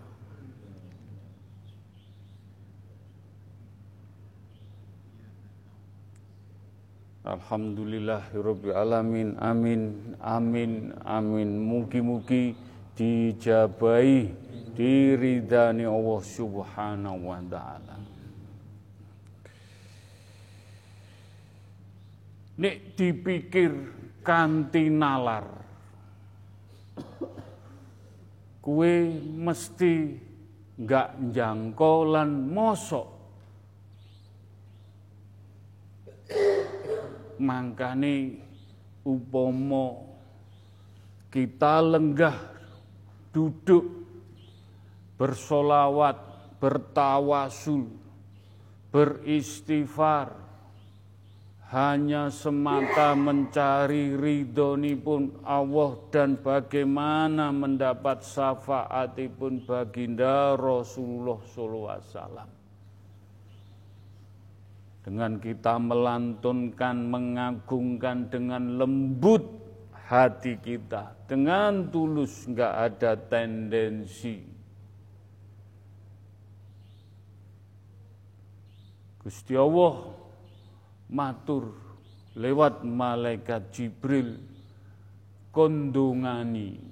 Alhamdulillahirabbil alamin. Amin. Amin. Amin. Mugi-mugi dijabahi diridani Allah Subhanahu wa taala. Nek dipikir kanthi nalar kue mesti nggak jangkau lan mosok mangkane upomo kita lenggah duduk bersolawat bertawasul beristighfar hanya semata mencari ridhonipun Allah dan bagaimana mendapat syafaatipun baginda Rasulullah sallallahu alaihi wasallam dengan kita melantunkan, mengagungkan dengan lembut hati kita, dengan tulus, nggak ada tendensi. Gusti Allah matur lewat malaikat Jibril kondungani.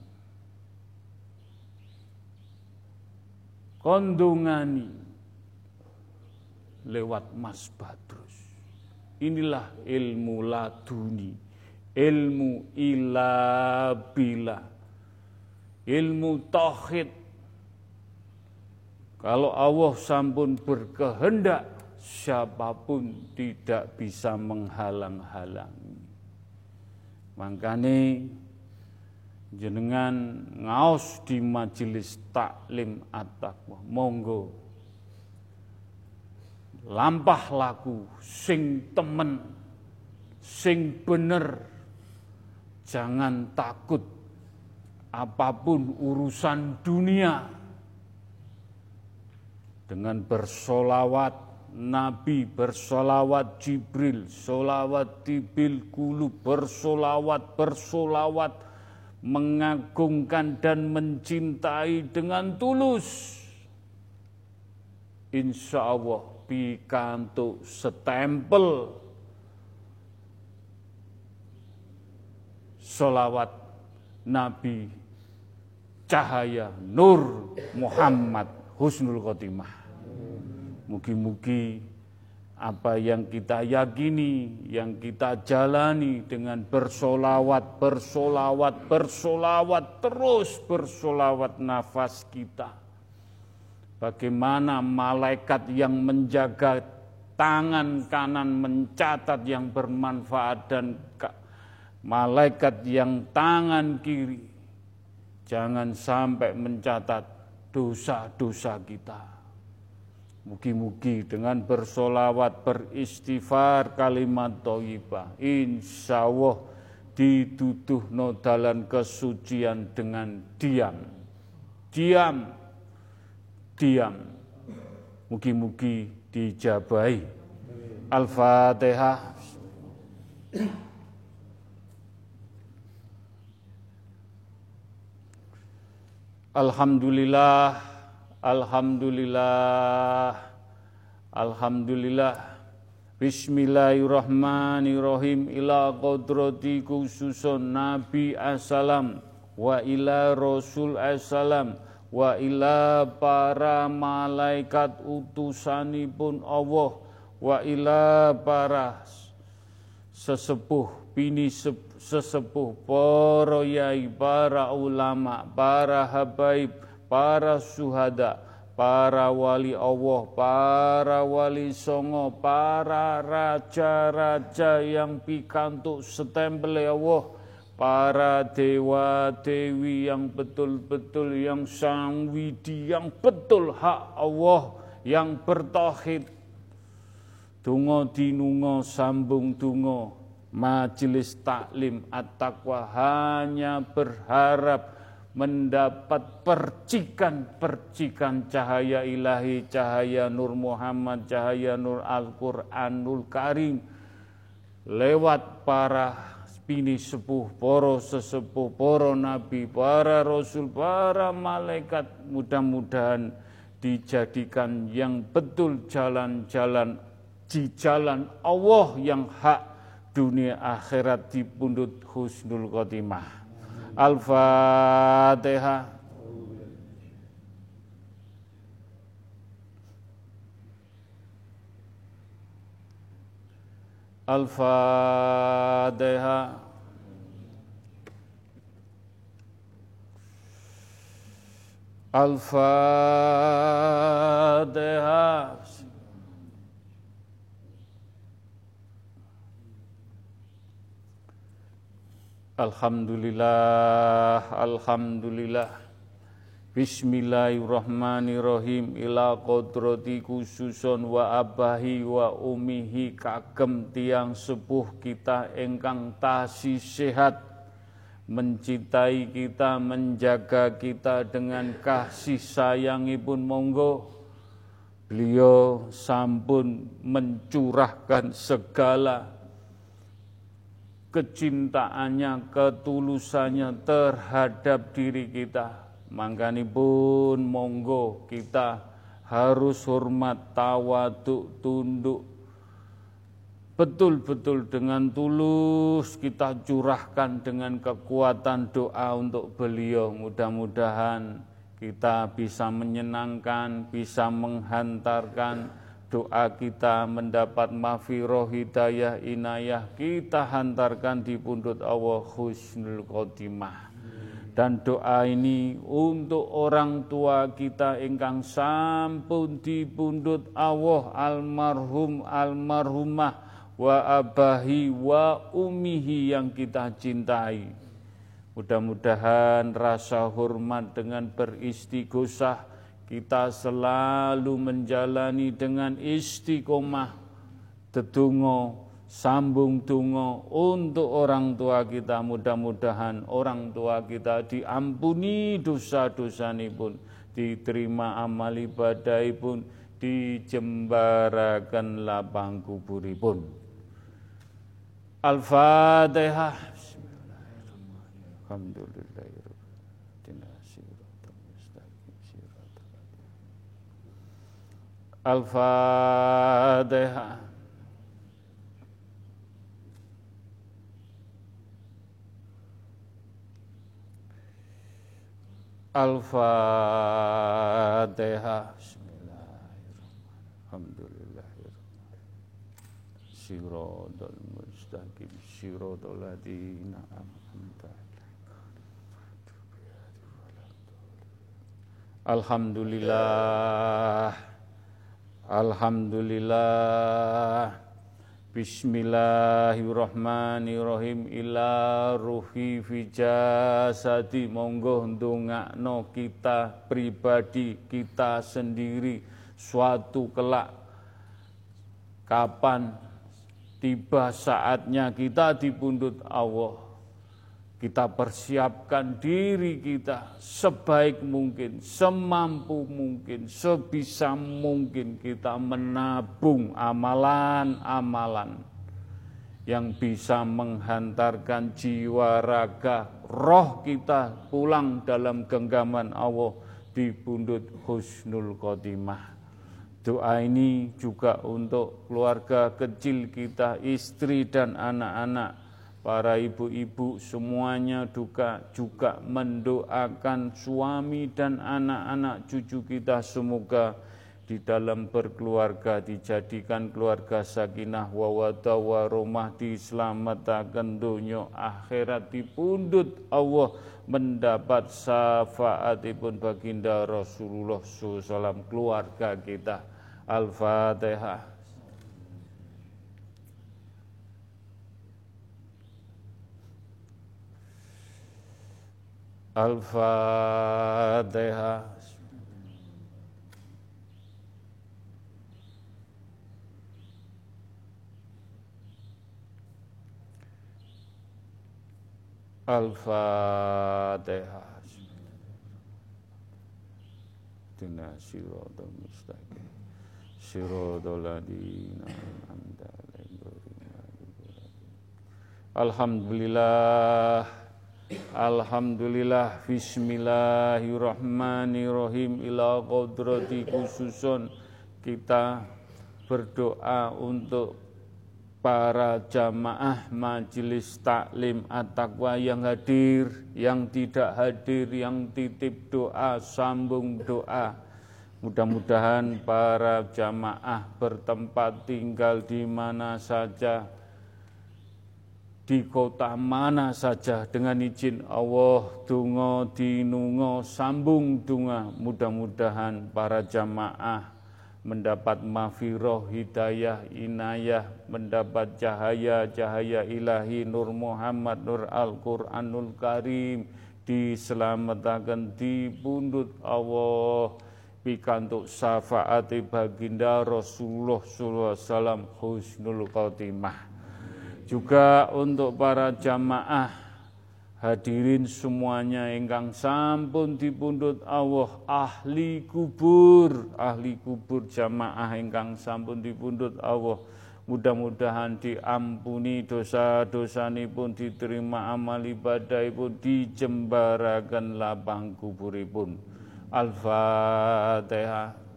Kondungani lewat Mas Badrus. Inilah ilmu laduni, ilmu ilabila, ilmu tauhid. Kalau Allah sampun berkehendak, siapa pun tidak bisa menghalang-halangi. Makanya jenengan ngaos di majelis taklim at-taqwa. Monggo lampah laku sing temen sing bener jangan takut apa pun urusan dunia dengan bersolawat Nabi bersolawat Jibril, solawat Tibil Kulu, bersolawat, bersolawat, mengagungkan dan mencintai dengan tulus. Insya Allah pikantuk setempel solawat Nabi cahaya Nur Muhammad Husnul Khotimah. Mugi-mugi apa yang kita yakini, yang kita jalani dengan bersolawat, bersolawat, bersolawat, terus bersolawat nafas kita. Bagaimana malaikat yang menjaga tangan kanan mencatat yang bermanfaat dan malaikat yang tangan kiri jangan sampai mencatat dosa-dosa kita. Mugi-mugi dengan bersolawat, beristighfar, kalimat toibah. Insya Allah dituduh no dalan kesucian dengan diam. Diam diam. Mugi-mugi dijabahi. Al-Fatihah. Alhamdulillah, Alhamdulillah, Alhamdulillah. Bismillahirrahmanirrahim ila qadrati khususun Nabi Assalam wa ila Rasul Assalam wa ila para malaikat utusanipun Allah. Wa ila para sesepuh bini sesepuh para yai para ulama para habaib para suhada para wali Allah para wali songo para raja-raja yang pikantuk setempel Allah para dewa dewi yang betul-betul yang sangwidi yang betul hak Allah yang bertauhid. Tungo dinungo sambung tungo majelis taklim at-taqwa hanya berharap mendapat percikan-percikan cahaya ilahi, cahaya Nur Muhammad, cahaya Nur Al-Quranul Karim lewat para bini sepuh, poro sesepuh, poro nabi, para rasul, para malaikat mudah-mudahan dijadikan yang betul jalan-jalan di jalan Allah yang hak dunia akhirat di pundut husnul khotimah. Al-Fatihah. Al-Fatihah. Alhamdulillah, Alhamdulillah. Bismillahirrahmanirrahim. Ila kodrati khususon wa abahi wa umihi. Kagem tiang sepuh kita engkang tasi sehat. Mencintai kita, menjaga kita dengan kasih sayangipun. Monggo. Beliau sampun mencurahkan segala kecintaannya, ketulusannya terhadap diri kita pun monggo kita harus hormat, tawaduk, tunduk. Betul-betul dengan tulus kita curahkan dengan kekuatan doa untuk beliau. Mudah-mudahan kita bisa menyenangkan, bisa menghantarkan doa kita mendapat mafiroh hidayah inayah kita hantarkan di pundut Allah husnul khotimah dan doa ini untuk orang tua kita ingkang sampun dipundhut Allah almarhum almarhumah wa abahi wa umihi yang kita cintai. Mudah-mudahan rasa hormat dengan beristighosah kita selalu menjalani dengan istiqomah tetunggo sambung tungo untuk orang tua kita mudah-mudahan orang tua kita diampuni dosa-dosa pun diterima amal ibadah pun dijembarakan lapang kuburipun. Al-Fatihah. Al-Fatihah Al-Fatihah. Bismillahirrahmanirrahim. Siratal mustaqim, siratal ladzina an'amta Alhamdulillah. Alhamdulillah. Bismillahirrahmanirrahim. Ila ruhi fijasati monggo ndongakno kita pribadi kita sendiri. Suatu kelak kapan tiba saatnya kita dipundut Allah kita persiapkan diri kita sebaik mungkin, semampu mungkin, sebisa mungkin kita menabung amalan-amalan yang bisa menghantarkan jiwa raga roh kita pulang dalam genggaman Allah di pundut husnul khotimah. Doa ini juga untuk keluarga kecil kita, istri dan anak-anak para ibu-ibu semuanya duka juga mendoakan suami dan anak-anak cucu kita semoga di dalam berkeluarga dijadikan keluarga sakinah wawada waromah diselamatkan dunia akhirat dipundut Allah mendapat syafaatipun baginda Rasulullah SAW keluarga kita. Al-Fatihah Al-Fatihah. Al-Fatihah. Dina siratal mustaqim. Siratal ladzina an'amta Alhamdulillah Alhamdulillah Bismillahirrahmanirrahim. Ila kodrati khususun. Kita berdoa untuk para jamaah majelis taklim at-taqwa yang hadir, yang tidak hadir, yang titip doa, sambung doa. Mudah-mudahan para jamaah bertempat tinggal di mana saja, di kota mana saja dengan izin Allah dungo dinungo sambung dunga mudah-mudahan para jamaah mendapat mafiroh hidayah inayah mendapat cahaya-cahaya ilahi Nur Muhammad Nur Al-Quranul Karim. Diselamatkan di pundut Allah. Pikantuk syafaati baginda Rasulullah sallallahu alaihi wasallam husnul khotimah juga untuk para jamaah hadirin semuanya ingkang sampun dipundhut Allah ahli kubur ahli kubur jamaah ingkang sampun dipundhut Allah. Mudah-mudahan diampuni dosa-dosa pun diterima amal ibadah pun dijembarakan lapang kuburipun. Al-Fatihah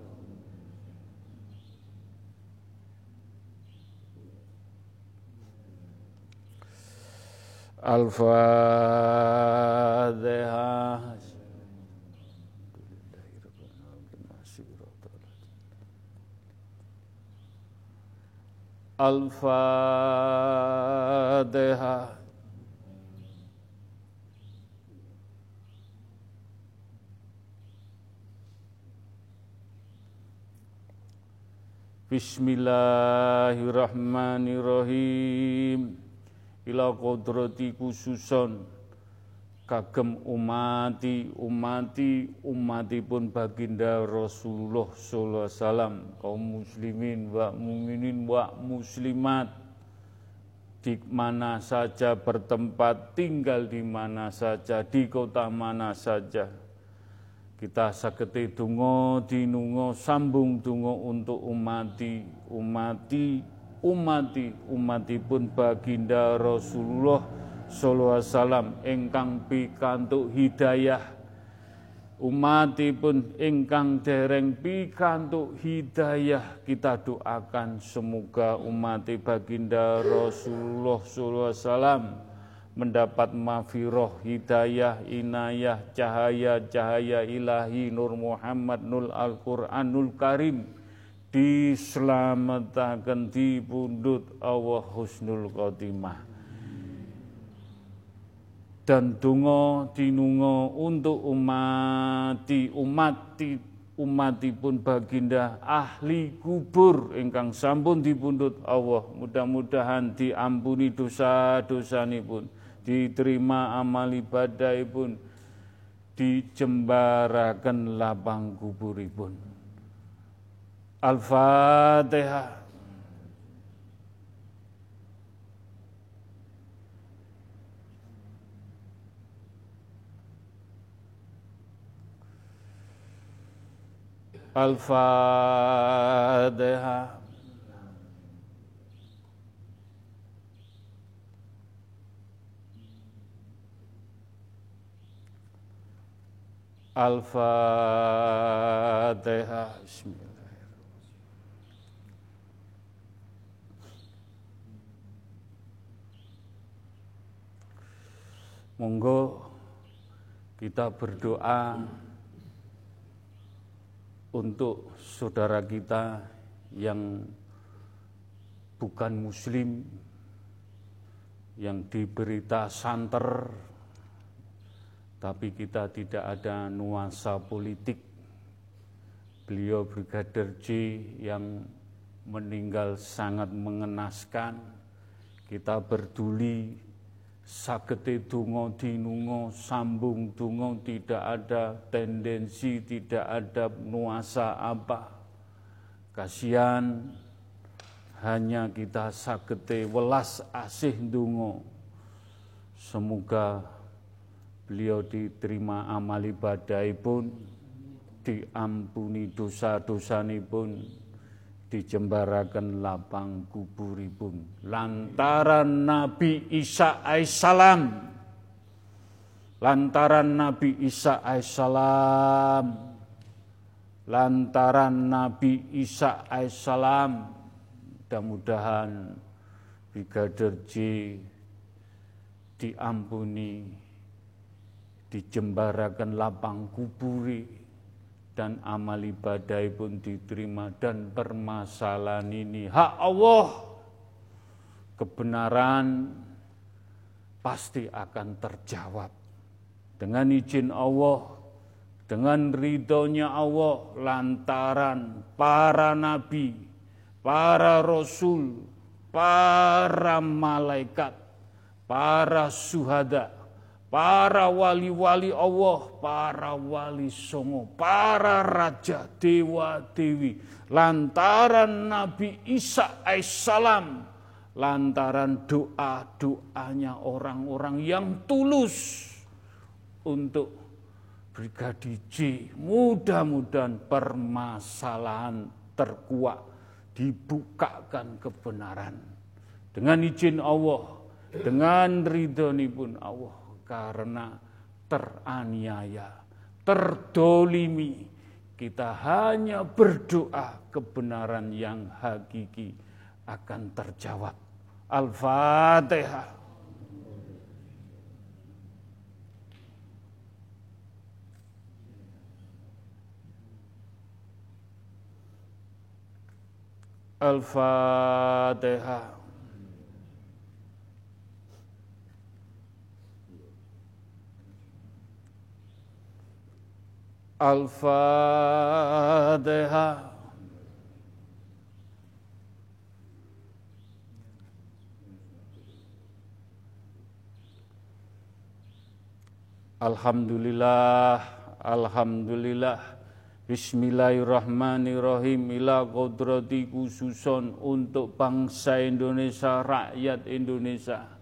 Al-Fatihah. Al-Fatihah. Bismillahirrahmanirrahim ila kodrati khususon kagem umati umati umatipun baginda Rasulullah sallallahu alaihi wasallam kaum muslimin wa mukminin wa muslimat. Di mana saja bertempat tinggal di mana saja di kota mana saja. Kita saketi dungo dinungo sambung dungo untuk umati umati umati umatipun baginda Rasulullah sallallahu alaihi wasallam ingkang pikantuk hidayah. Umatipun ingkang dereng pikantuk hidayah. Kita doakan semoga umat baginda Rasulullah sallallahu alaihi wasallam mendapat mafiroh, hidayah, inayah, cahaya, cahaya ilahi, Nur Muhammad, Nur Al-Quranul Karim, diselamatkan di pundut Allah husnul khotimah. Dan dungo dinungo untuk umati umati umatipun baginda ahli kubur ingkang sampun dipundhut Allah. Mudah-mudahan diampuni dosa-dosa pun diterima amal ibadah pun dijembarakan lapang kuburipun الفاتحة الفاتحة الفاتحة بسم الله Monggo kita berdoa untuk saudara kita yang bukan muslim yang diberita santer tapi kita tidak ada nuansa politik. Beliau Brigadir J yang meninggal sangat mengenaskan. Kita berduli sagete dungo dinungo sambung dungo tidak ada tendensi tidak ada nuasa apa. Kasihan hanya kita sagete welas asih dungo semoga beliau diterima amal ibadah pun diampuni dosa-dosa pun dijembarakan lapang kuburipun. Lantaran Nabi Isa alaihissalam. Lantaran Nabi Isa alaihissalam. Lantaran Nabi Isa alaihissalam. Mudah-mudahan Brigadir J diampuni dijembarakan lapang kuburi dan amal ibadah pun diterima dan permasalahan ini. Hak Allah kebenaran pasti akan terjawab. Dengan izin Allah dengan ridhonya Allah lantaran para nabi para rasul para malaikat para suhada para wali-wali Allah, para wali songo, para raja, dewa, dewi, lantaran Nabi Isa alaihissalam, lantaran doa-doanya orang-orang yang tulus untuk Brigadir J. Mudah-mudahan permasalahan terkuat dibukakan kebenaran. Dengan izin Allah, dengan ridho pun Allah karena teraniaya, terdolimi. Kita hanya berdoa kebenaran yang hakiki akan terjawab. Al-Fatihah. Al-Fatihah. Al-Fatihah. Alhamdulillah, Alhamdulillah, Bismillahirrahmanirrahim, ila kodrati khususon untuk bangsa Indonesia, rakyat Indonesia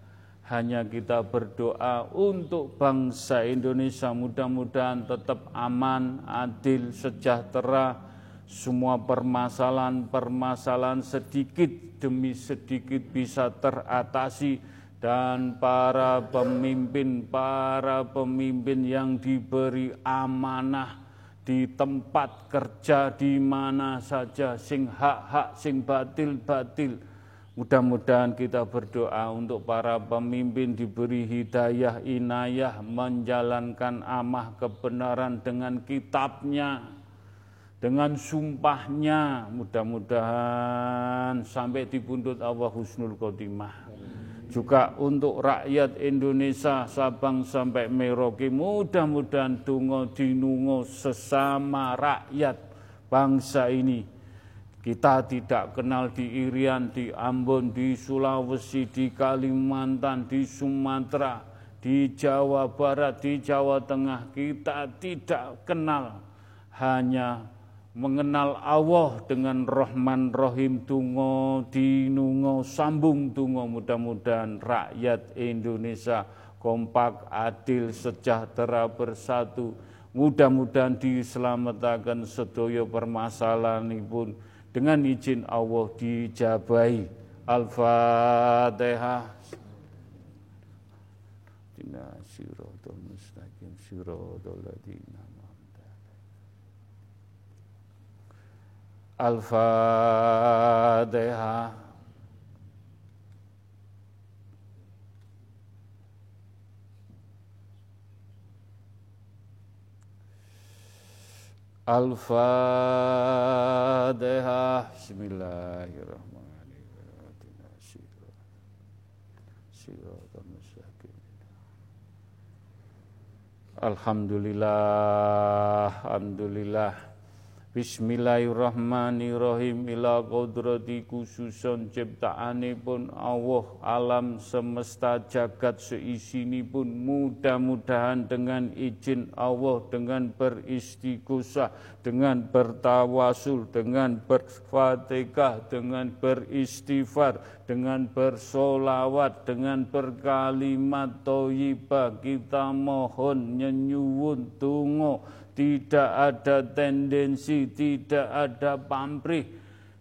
hanya kita berdoa untuk bangsa Indonesia mudah-mudahan tetap aman, adil, sejahtera. Semua permasalahan-permasalahan sedikit demi sedikit bisa teratasi dan para pemimpin, para pemimpin yang diberi amanah di tempat kerja di mana saja sing hak-hak sing batil-batil Mudah-mudahan kita berdoa untuk para pemimpin diberi hidayah, inayah, menjalankan amah kebenaran dengan kitabnya, dengan sumpahnya. Mudah-mudahan sampai di Allah Husnul Khotimah. Juga untuk rakyat Indonesia Sabang sampai Merauke mudah-mudahan tungo dinungo sesama rakyat bangsa ini kita tidak kenal di Irian, di Ambon, di Sulawesi, di Kalimantan, di Sumatera, di Jawa Barat, di Jawa Tengah. Kita tidak kenal, hanya mengenal Allah dengan Rahman Rahim Tungo, Dinungo, Sambung Tungo. Mudah-mudahan rakyat Indonesia kompak, adil, sejahtera, bersatu Mudah-mudahan diselamatkan sedaya permasalahanipun dengan izin Allah dijabai. Al-Fatihah. Dina siratal mustaqim siratal ladzina Al-Fatihah. Al-Fatihah. Bismillahirrahmanirrahim. Alhamdulillah, Alhamdulillah. Bismillahirrahmanirrahim. Ila kodrati khususon pun Allah alam semesta jagat pun mudah-mudahan dengan izin Allah dengan beristighosah dengan bertawasul dengan berfatihah dengan beristighfar dengan bersolawat dengan berkalimat toyibah. Kita mohon nyenyuwun tungo tidak ada tendensi, tidak ada pamrih.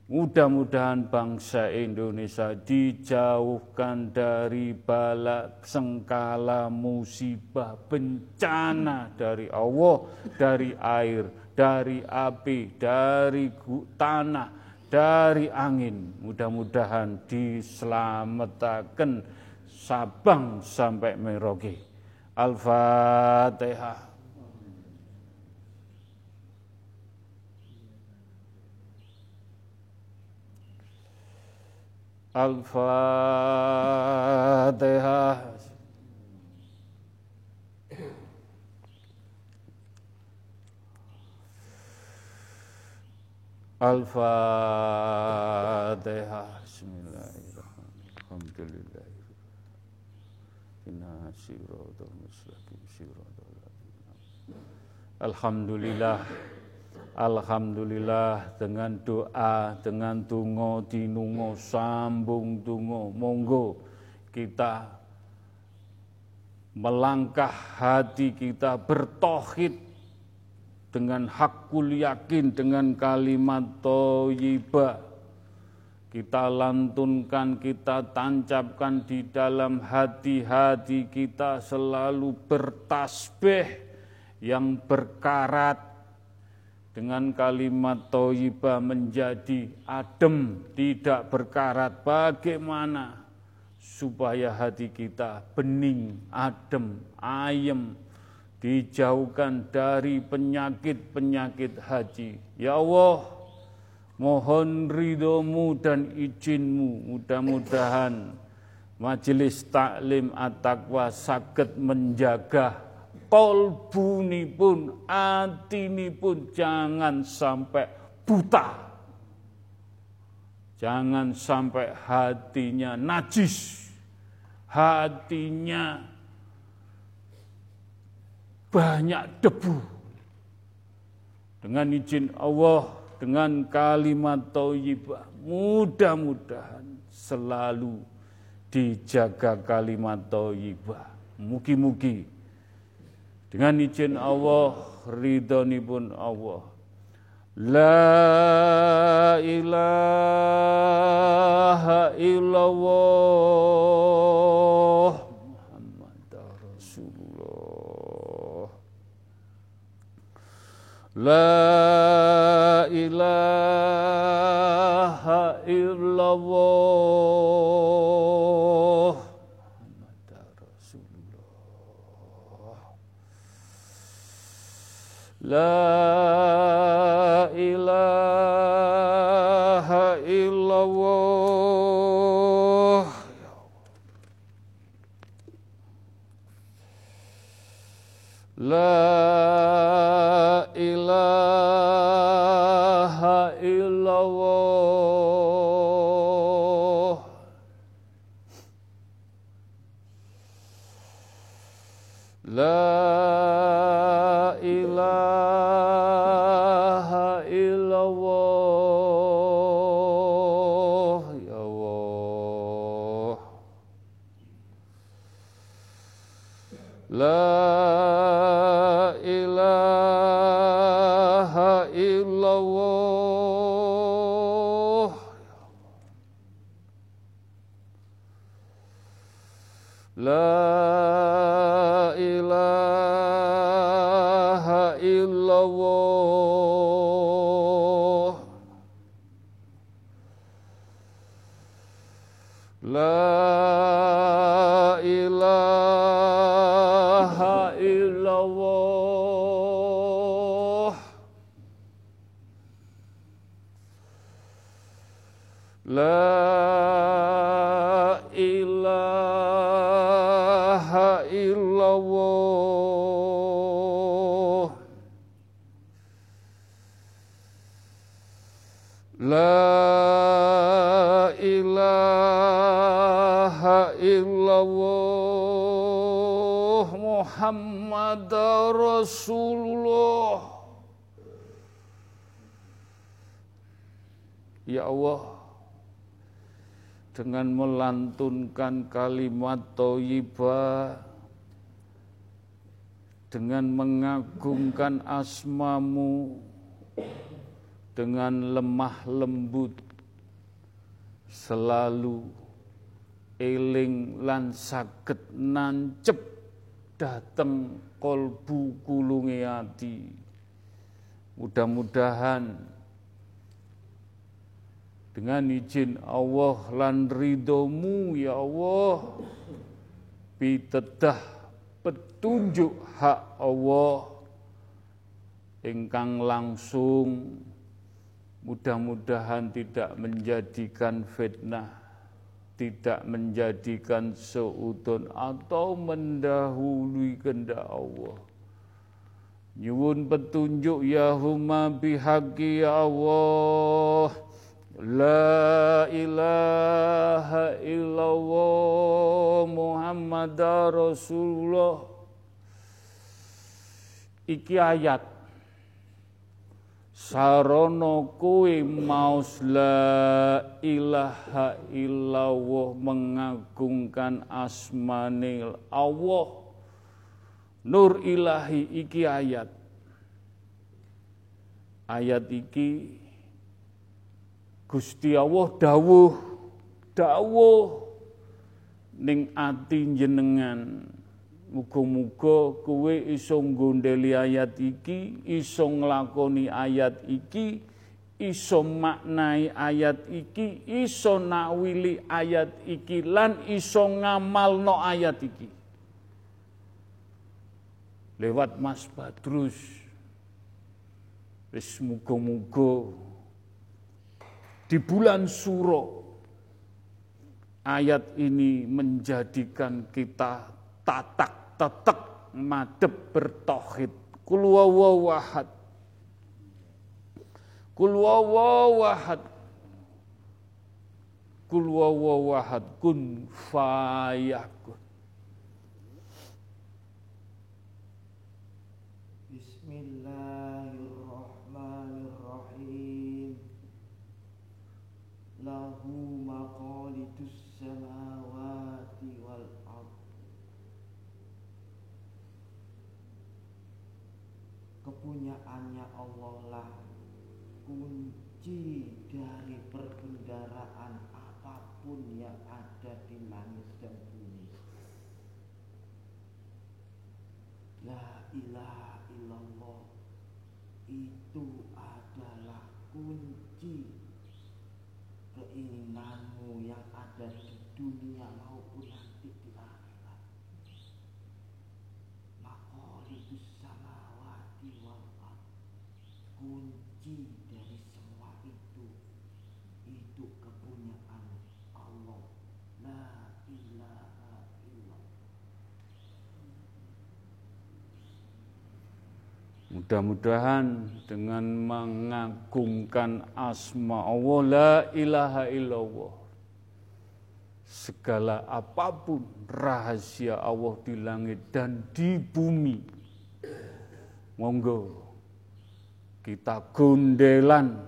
Mudah-mudahan bangsa Indonesia dijauhkan dari balak sengkala musibah bencana dari Allah, dari air, dari api, dari tanah, dari angin. Mudah-mudahan diselamatkan Sabang sampai Merauke. Al-Fatihah. Al-Fatihah. Al-Fatihah. Bismillahirrahmanirrahim. Alhamdulillah. Inna siratal mustaqim siratal Alhamdulillah. Alhamdulillah dengan doa, dengan tungo, dinungo, sambung tungo, monggo kita melangkah hati kita bertohid dengan hakul yakin, dengan kalimat toyibah. Kita lantunkan, kita tancapkan di dalam hati-hati kita selalu bertasbih yang berkarat dengan kalimat toyibah menjadi adem, tidak berkarat. Bagaimana supaya hati kita bening, adem, ayem, dijauhkan dari penyakit-penyakit haji. Ya Allah, mohon ridhomu dan izinmu, mudah-mudahan majelis taklim at-taqwa sakit menjaga kolbunipun, pun jangan sampai buta. Jangan sampai hatinya najis, hatinya banyak debu. Dengan izin Allah, dengan kalimat thayyibah, mudah-mudahan selalu dijaga kalimat thayyibah. Mugi-mugi dengan izin Allah, ridhonipun Allah. La ilaha illallah Muhammad Rasulullah La ilaha illallah La ilaha illallah La ilaha La dengan melantunkan kalimat toyibah dengan mengagungkan asmamu dengan lemah lembut selalu eling lan saged nancep dateng kolbu kulunge ati. Mudah-mudahan dengan izin Allah lan ridhomu ya Allah. Pitedah petunjuk hak Allah. Ingkang langsung mudah-mudahan tidak menjadikan fitnah tidak menjadikan seudon atau mendahului kehendak Allah. Nyuwun petunjuk ya huma bihaqi ya Allah La ilaha illallah Muhammad Rasulullah. Iki ayat. Sarono kuwi maus la ilaha illallah mengagungkan asmanil Allah. Nur ilahi iki ayat. Ayat iki Gusti Allah dawuh dawuh. Ning ati jenengan muga-muga kowe iso nggondeli ayat iki iso nglakoni ayat iki iso maknai ayat iki iso nakwili ayat iki lan iso ngamalno ayat iki. Lewat Mas Badrus. Wis muga-muga di bulan Suro ayat ini menjadikan kita tatak tetek madep bertauhid. Kul wawahad kul wawahad kul wawahad kun fayakun Kepunyaannya Allah lah. Kunci dari perbendaraan apa pun yang ada di langit dan bumi. La ilaha illallah. Itu adalah kunci keinginanmu yang ada di dunia maupun nanti di akhirat. Maqalidus samawati wal ard. Kunci dari semua itu itu kepunyaan Allah. La ilaha illallah. Mudah-mudahan dengan mengagungkan asma Allah la ilaha illallah segala apa pun rahasia Allah di langit dan di bumi monggo kita gondelan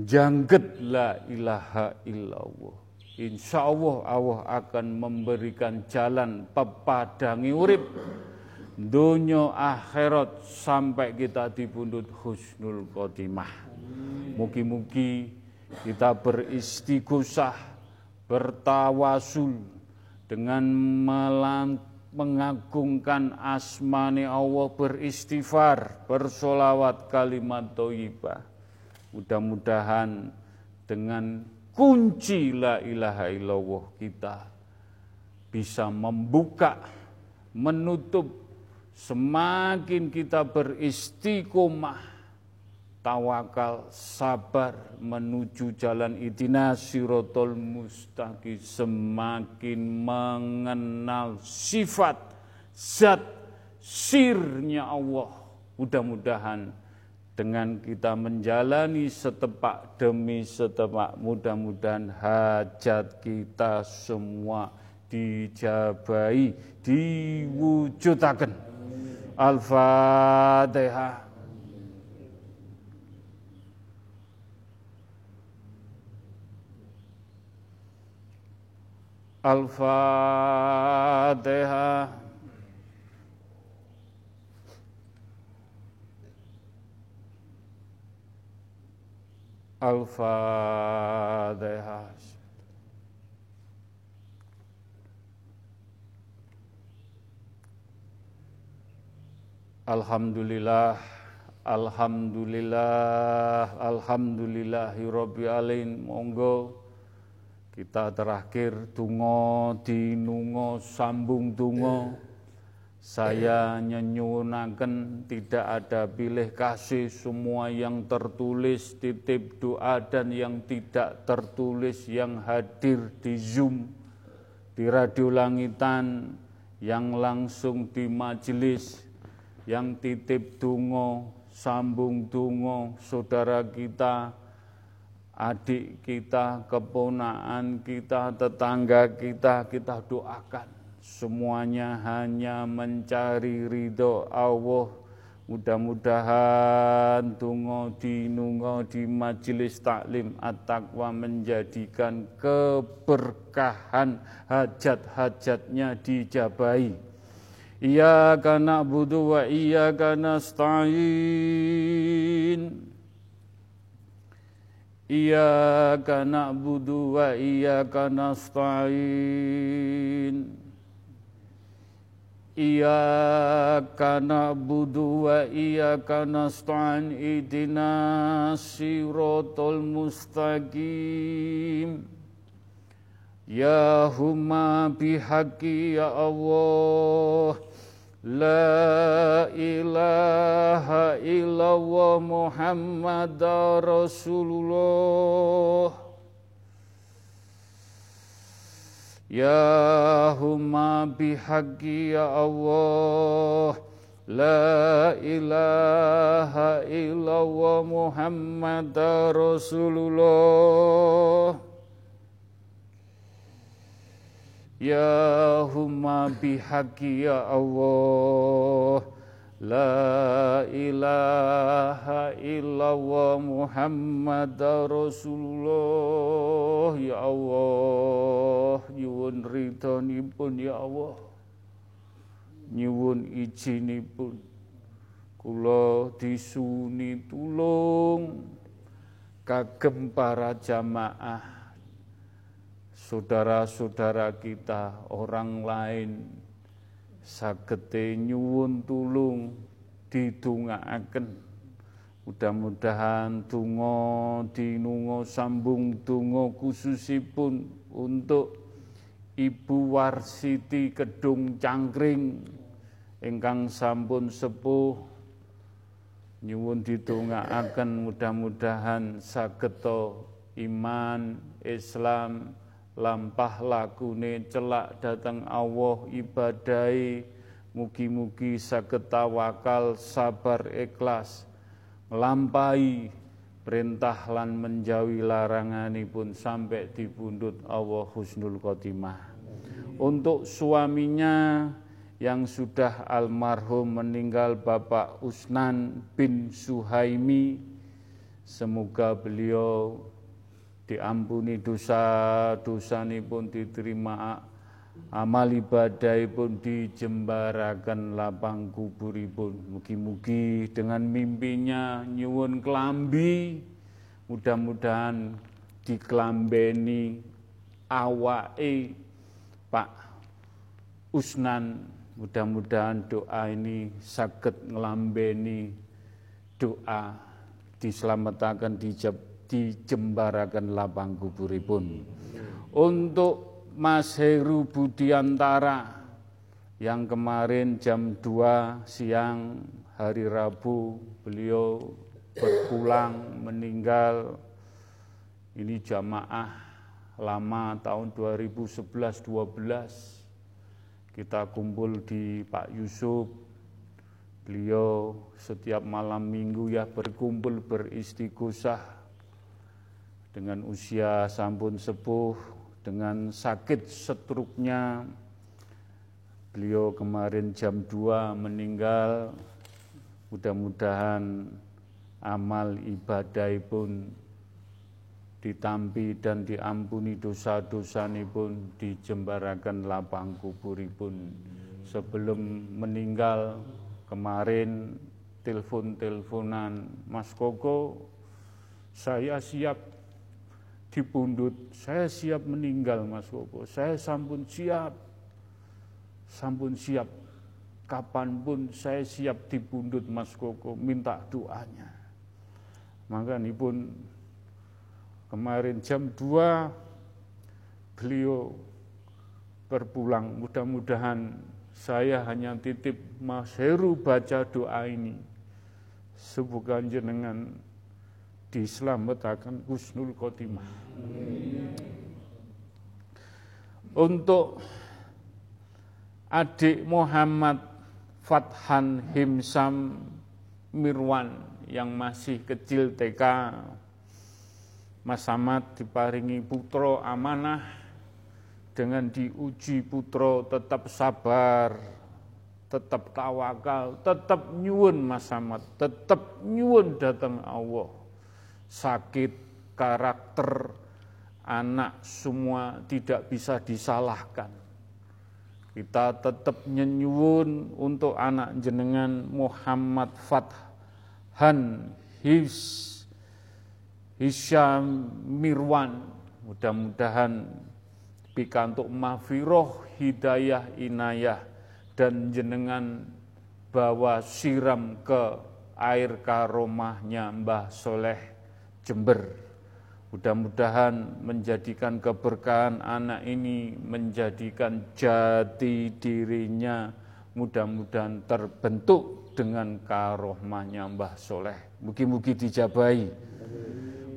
jangget la ilaha illallah. Insya Allah Allah akan memberikan jalan pepadangi urip dunia akhirat sampai kita dipundut husnul khotimah. Mugi-mugi kita beristighosah, bertawasul dengan melant mengagungkan asmani Allah beristighfar, bersolawat kalimat toibah. Mudah-mudahan dengan kunci la ilaha illallah kita bisa membuka, menutup semakin kita beristiqomah tawakal, sabar menuju jalan itina sirotol mustaqim semakin mengenal sifat zat sirnya Allah. Mudah-mudahan dengan kita menjalani setepak demi setepak mudah-mudahan hajat kita semua dijabai diwujudakan Al-Fatihah Al-Fatihah. Al-Fatihah. Alhamdulillah Alhamdulillah Alhamdulillahi Rabbil Alamin. Monggo kita terakhir tungo dinungo sambung tungo. Saya nyenyunakan tidak ada pilih kasih. Semua yang tertulis titip doa dan yang tidak tertulis yang hadir di Zoom di radio langitan yang langsung di majelis yang titip tungo sambung tungo saudara kita adik kita, keponaan kita, tetangga kita, kita doakan. Semuanya hanya mencari ridho Allah. Mudah-mudahan tungo di nungo di majelis taklim at-taqwa menjadikan keberkahan hajat-hajatnya dijabai. Iya kana budu wa iya kana stain. Iyyaka na'budu wa iyyaka nasta'in. Iyyaka na'budu wa iyyaka nasta'in. Idina siratal mustaqim Ya huma bihaqi ya Allah La ilaha illallah Muhammad Rasulullah Ya huma bihaqi ya Allah La ilaha illallah Muhammad Rasulullah Ya humma bihaqi ya Allah. La ilaha illallah Muhammad Rasulullah. Ya Allah Nyuwun ridhonipun ya Allah. Nyuwun ijinipun Kula disuni tulung Kagem para jamaah saudara-saudara kita, orang lain sagete nyuwun tulung didongaaken. Mudah-mudahan tungo dinungo sambung tungo khususipun untuk Ibu Warsiti Kedung Cangkring ingkang sampun sepuh nyuwun didongaaken mudah-mudahan sageto iman Islam lampah lakune celak datang Allah ibadai. Mugi-mugi saged tawakal sabar ikhlas. Nglampahi perintah lan menjauhi laranganipun sampai dibundut Allah husnul khotimah. Untuk suaminya yang sudah almarhum meninggal Bapak Usnan bin Suhaimi semoga beliau diampuni dosa dosa pun diterima amal ibadah pun dijembarakan lapang kuburipun. Mugi-mugi dengan mimpinya nyuwun kelambi mudah-mudahan dikelambeni awake Pak Usnan. Mudah-mudahan doa ini sakit ngelambeni doa diselamatkan dijembarakan lapang kuburipun. Untuk Mas Heru Budiantara yang kemarin jam 2 siang hari Rabu beliau berpulang meninggal. Ini jamaah lama tahun 2011-12 kita kumpul di Pak Yusuf. Beliau setiap malam minggu ya berkumpul beristighosah dengan usia sampun sepuh dengan sakit setruknya beliau kemarin jam 2 meninggal. Mudah-mudahan amal ibadah pun ditampi dan diampuni dosa-dosa pun dijembarakan lapang kuburipun sebelum meninggal kemarin telepon-teleponan Mas Koko saya siap dipundut, saya siap meninggal Mas Koko, saya sampun siap, sampun siap, kapan pun saya siap dipundut Mas Koko, minta doanya. Maka ini pun kemarin jam 2 beliau berpulang, mudah-mudahan saya hanya titip Mas Heru baca doa ini. Semoga jenengan diselamatkan husnul khotimah. Untuk adik Muhammad Fathan Himsam Mirwan yang masih kecil TK Mas Samad diparingi putro amanah dengan diuji putro tetap sabar tetap tawakal tetap nyuwun Mas Samad tetap nyuwun datang Allah sakit, karakter anak semua tidak bisa disalahkan. Kita tetap nyenyuun untuk anak jenengan Muhammad Fathan His Hisyam Mirwan. Mudah-mudahan pikantuk mafiroh hidayah inayah dan jenengan bawa siram ke air karomahnya Mbah Soleh Jember. Mudah-mudahan menjadikan keberkahan anak ini menjadikan jati dirinya mudah-mudahan terbentuk dengan karohmahnya Mbah Soleh. Mugi-mugi dijabai.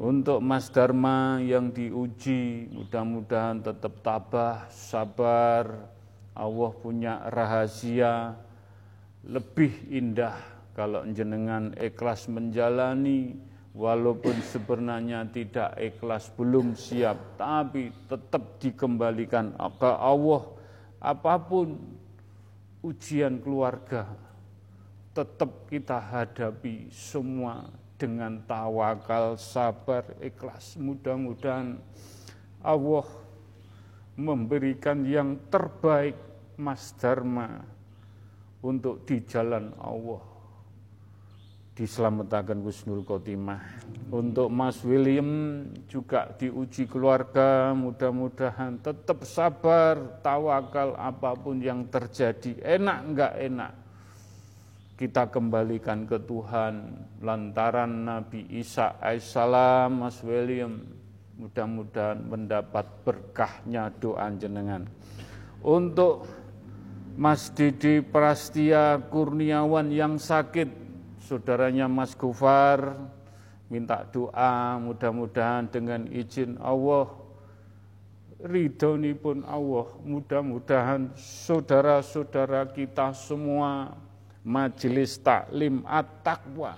Untuk Mas Dharma yang diuji, mudah-mudahan tetap tabah, sabar. Allah punya rahasia lebih indah kalau jenengan ikhlas menjalani walaupun sebenarnya tidak ikhlas, belum siap, tapi tetap dikembalikan ke Allah. Apa pun ujian keluarga, tetap kita hadapi semua dengan tawakal, sabar, ikhlas. Mudah-mudahan Allah memberikan yang terbaik Mas Dharma untuk di jalan Allah diselamatkan Husnul Khotimah. Untuk Mas William juga diuji keluarga, mudah-mudahan tetap sabar, tawakal apa pun yang terjadi, enak enggak enak. Kita kembalikan ke Tuhan lantaran Nabi Isa alaihissalam, Mas William, mudah-mudahan mendapat berkahnya doa jenengan. Untuk Mas Didi Prastia Kurniawan yang sakit saudaranya Mas Gufar minta doa mudah-mudahan dengan izin Allah ridho pun Allah mudah-mudahan saudara-saudara kita semua majelis taklim at-taqwa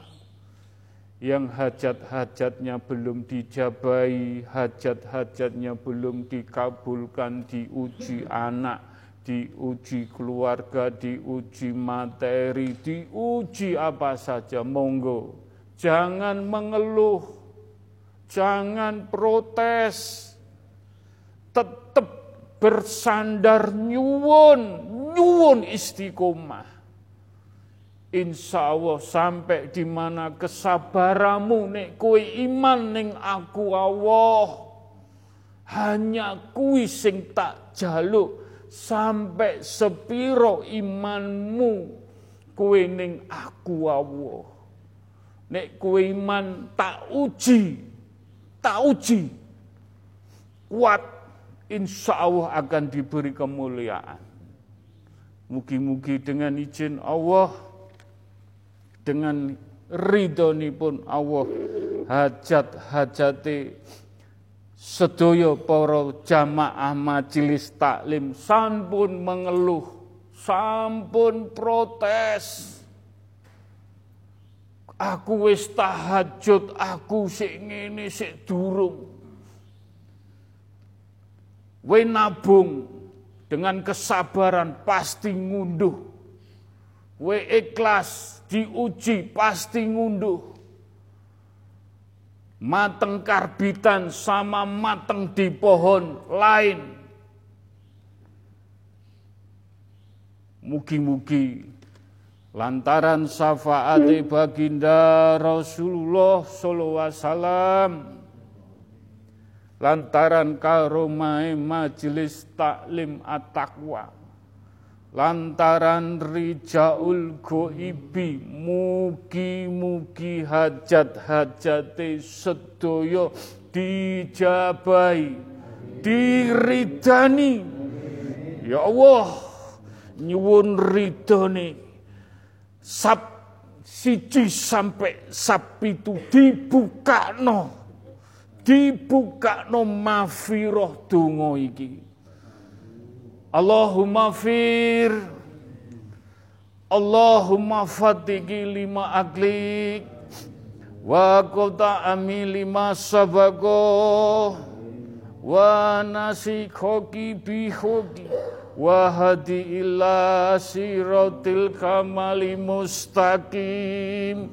yang hajat-hajatnya belum dijabai, hajat-hajatnya belum dikabulkan, diuji anak, diuji keluarga, diuji materi, diuji apa saja, monggo. Jangan mengeluh, jangan protes, tetap bersandar nyuwun, nyuwun istiqomah. Insya Allah sampai di mana kesabaramu nek kue iman ning aku Allah. Hanya kui sing tak jaluk sampai sepiro imanmu kue ning aku Allah. Nek kue iman tak uji, tak uji, kuat insya Allah akan diberi kemuliaan. Mugi-mugi dengan izin Allah, dengan ridhoni pun Allah, hajat-hajati sedaya para jamaah majelis taklim sampun mengeluh, sampun protes. Aku wis tahajud, aku sik ngene sik durung. We nabung dengan kesabaran pasti ngunduh. We ikhlas diuji pasti ngunduh. Mateng karbitan sama mateng di pohon lain. Mugi-mugi lantaran syafaat baginda Rasulullah sallallahu alaihi wasallam lantaran karomai majelis taklim at-taqwa lantaran rijaul goibi mugi-mugi hajat-hajate sedoyo dijabai diridani. Ya Allah nyuwun ridhone. Sab siji sampai sab itu dibuka no mafiroh donga iki Allahumma fir. Allahumma fatiki lima aglik wa kota ami lima sabako wa nasi koki bihoki wa hadi ila sirotil kamali mustaqim.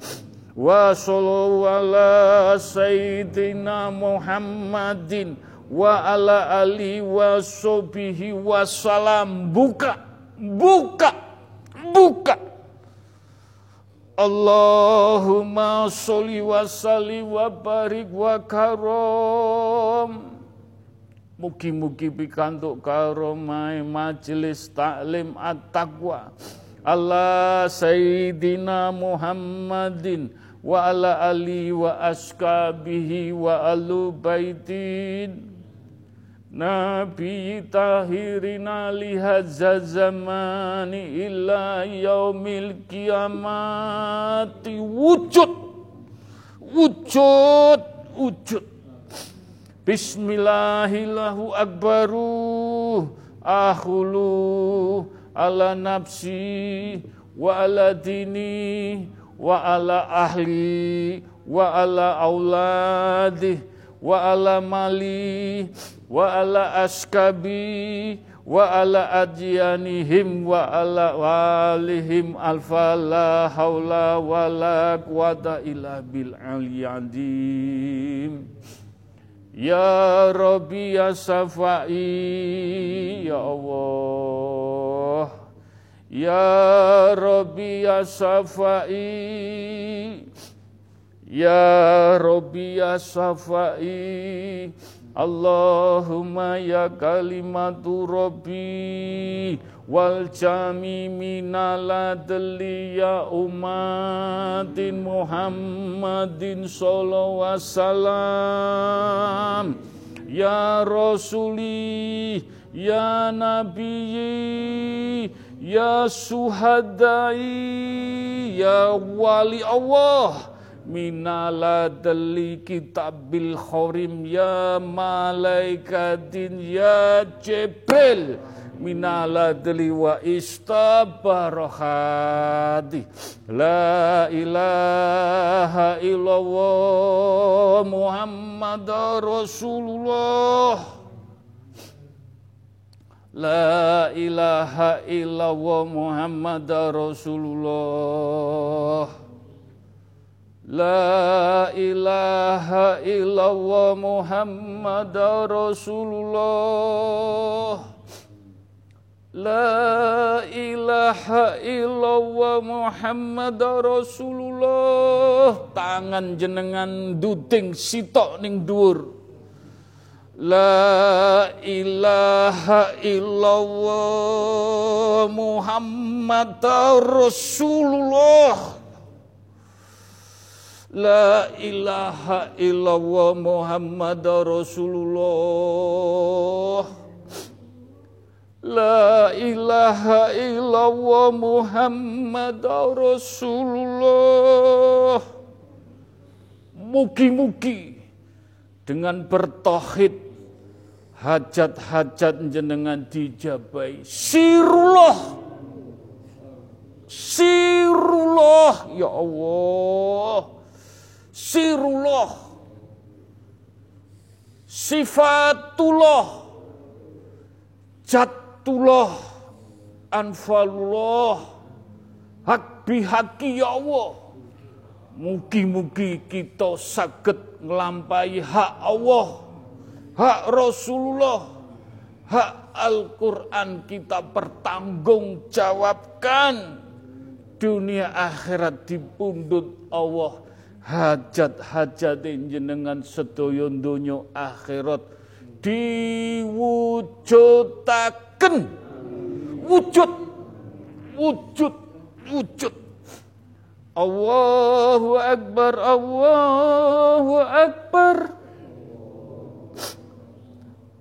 Wa sallallahu ala sayyidina Muhammadin wa ala ali wa sobihi salam. Buka buka buka. Allahumma sholli wa salli wa barik wa karom. Mugi-mugi pikantuk karomai majelis taklim at-taqwa. Allah Sayyidina Muhammadin wa ala ali wa askabihi wa alu baitin Nabi tahirina lihazza zamani illa yaumil kiamati. Wujud. Wujud. Wujud. Bismillahillahu akbaru. Akhulu ala nafsi wa ala dini wa ala ahli wa ala auladi wa ala mali wa ala askabi wa ala adyanihim wa ala walihim alfa la haula wa la quwata illa bil aliyadim Ya Rabbi ya Safai ya Allah Ya Rabbi ya Safai Allahumma ya kalimatu Rabbi wal jami minaladli ya umatin Muhammadin sallallahu wasallam. Ya rasuli ya nabiyyi Ya suhadai Ya wali Allah Minaladali kitabil khorim Ya malaikatin Ya Jibril. Minaladali wa istabarohati La ilaha illallah Muhammad Rasulullah. La ilaha illallah Muhammad Rasulullah La ilaha illallah Muhammad Rasulullah. La ilaha illallah Muhammad Rasulullah. Tangan jenengan duting sitok ning dhuwur. La ilaha illallah Muhammad Rasulullah La ilaha illallah Muhammad Rasulullah. La ilaha illallah Muhammad Rasulullah. Mugi-mugi dengan bertauhid hajat-hajat jenengan dijabai. Sirullah. Sirullah. Ya Allah sirullah. Sifatullah. Jat Fatullah anfalullah. Hak bihaki ya Allah. Mugi-mugi kita sakit ngelampai hak Allah, hak Rasulullah, hak Al-Quran kita pertanggungjawabkan. Dunia akhirat dipundut Allah. Hajat-hajat jenengan sedoyon dunia akhirat diwujudakan wujudkan wujud. Wujud. Wujud. Allahu Akbar Allahu Akbar.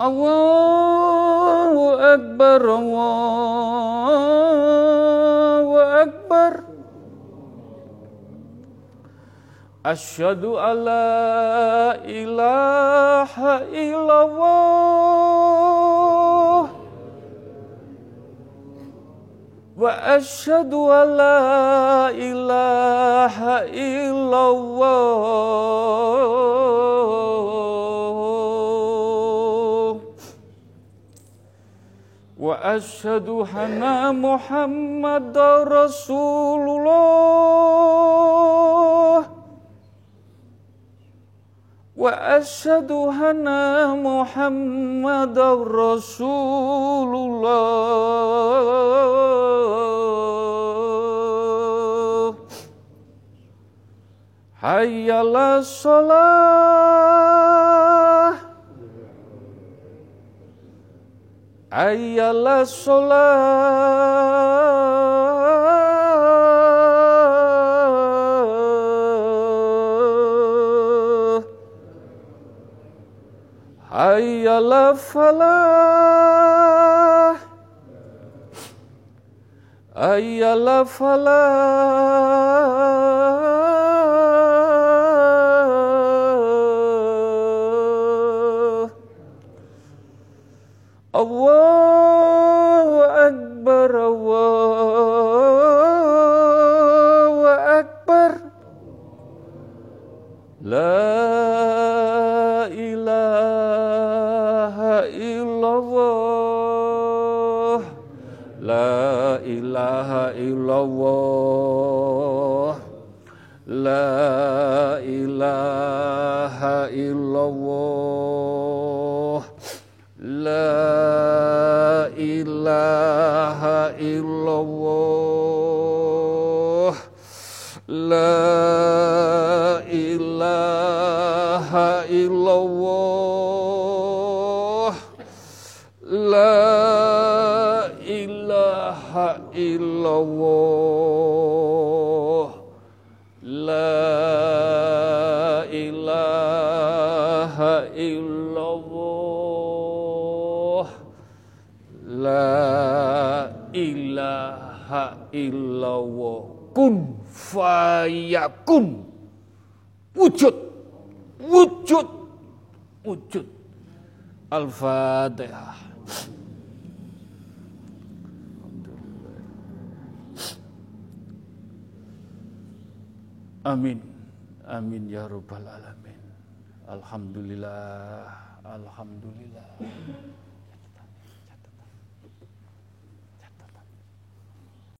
Allahu Akbar Allahu Akbar أشهد أن لا إله إلا الله. وأشهد أن لا إله إلا الله. وأشهد أن محمد رسول الله. وأشهد أن محمد رسول الله. حي على الصلاة. حي على الصلاة. حي على الفلاح حي على الفلاح إلا fayakun wujud. Wujud. Wujud. Al-Fatihah. Amin. Amin ya Rabbal Alamin. Alhamdulillah. Alhamdulillah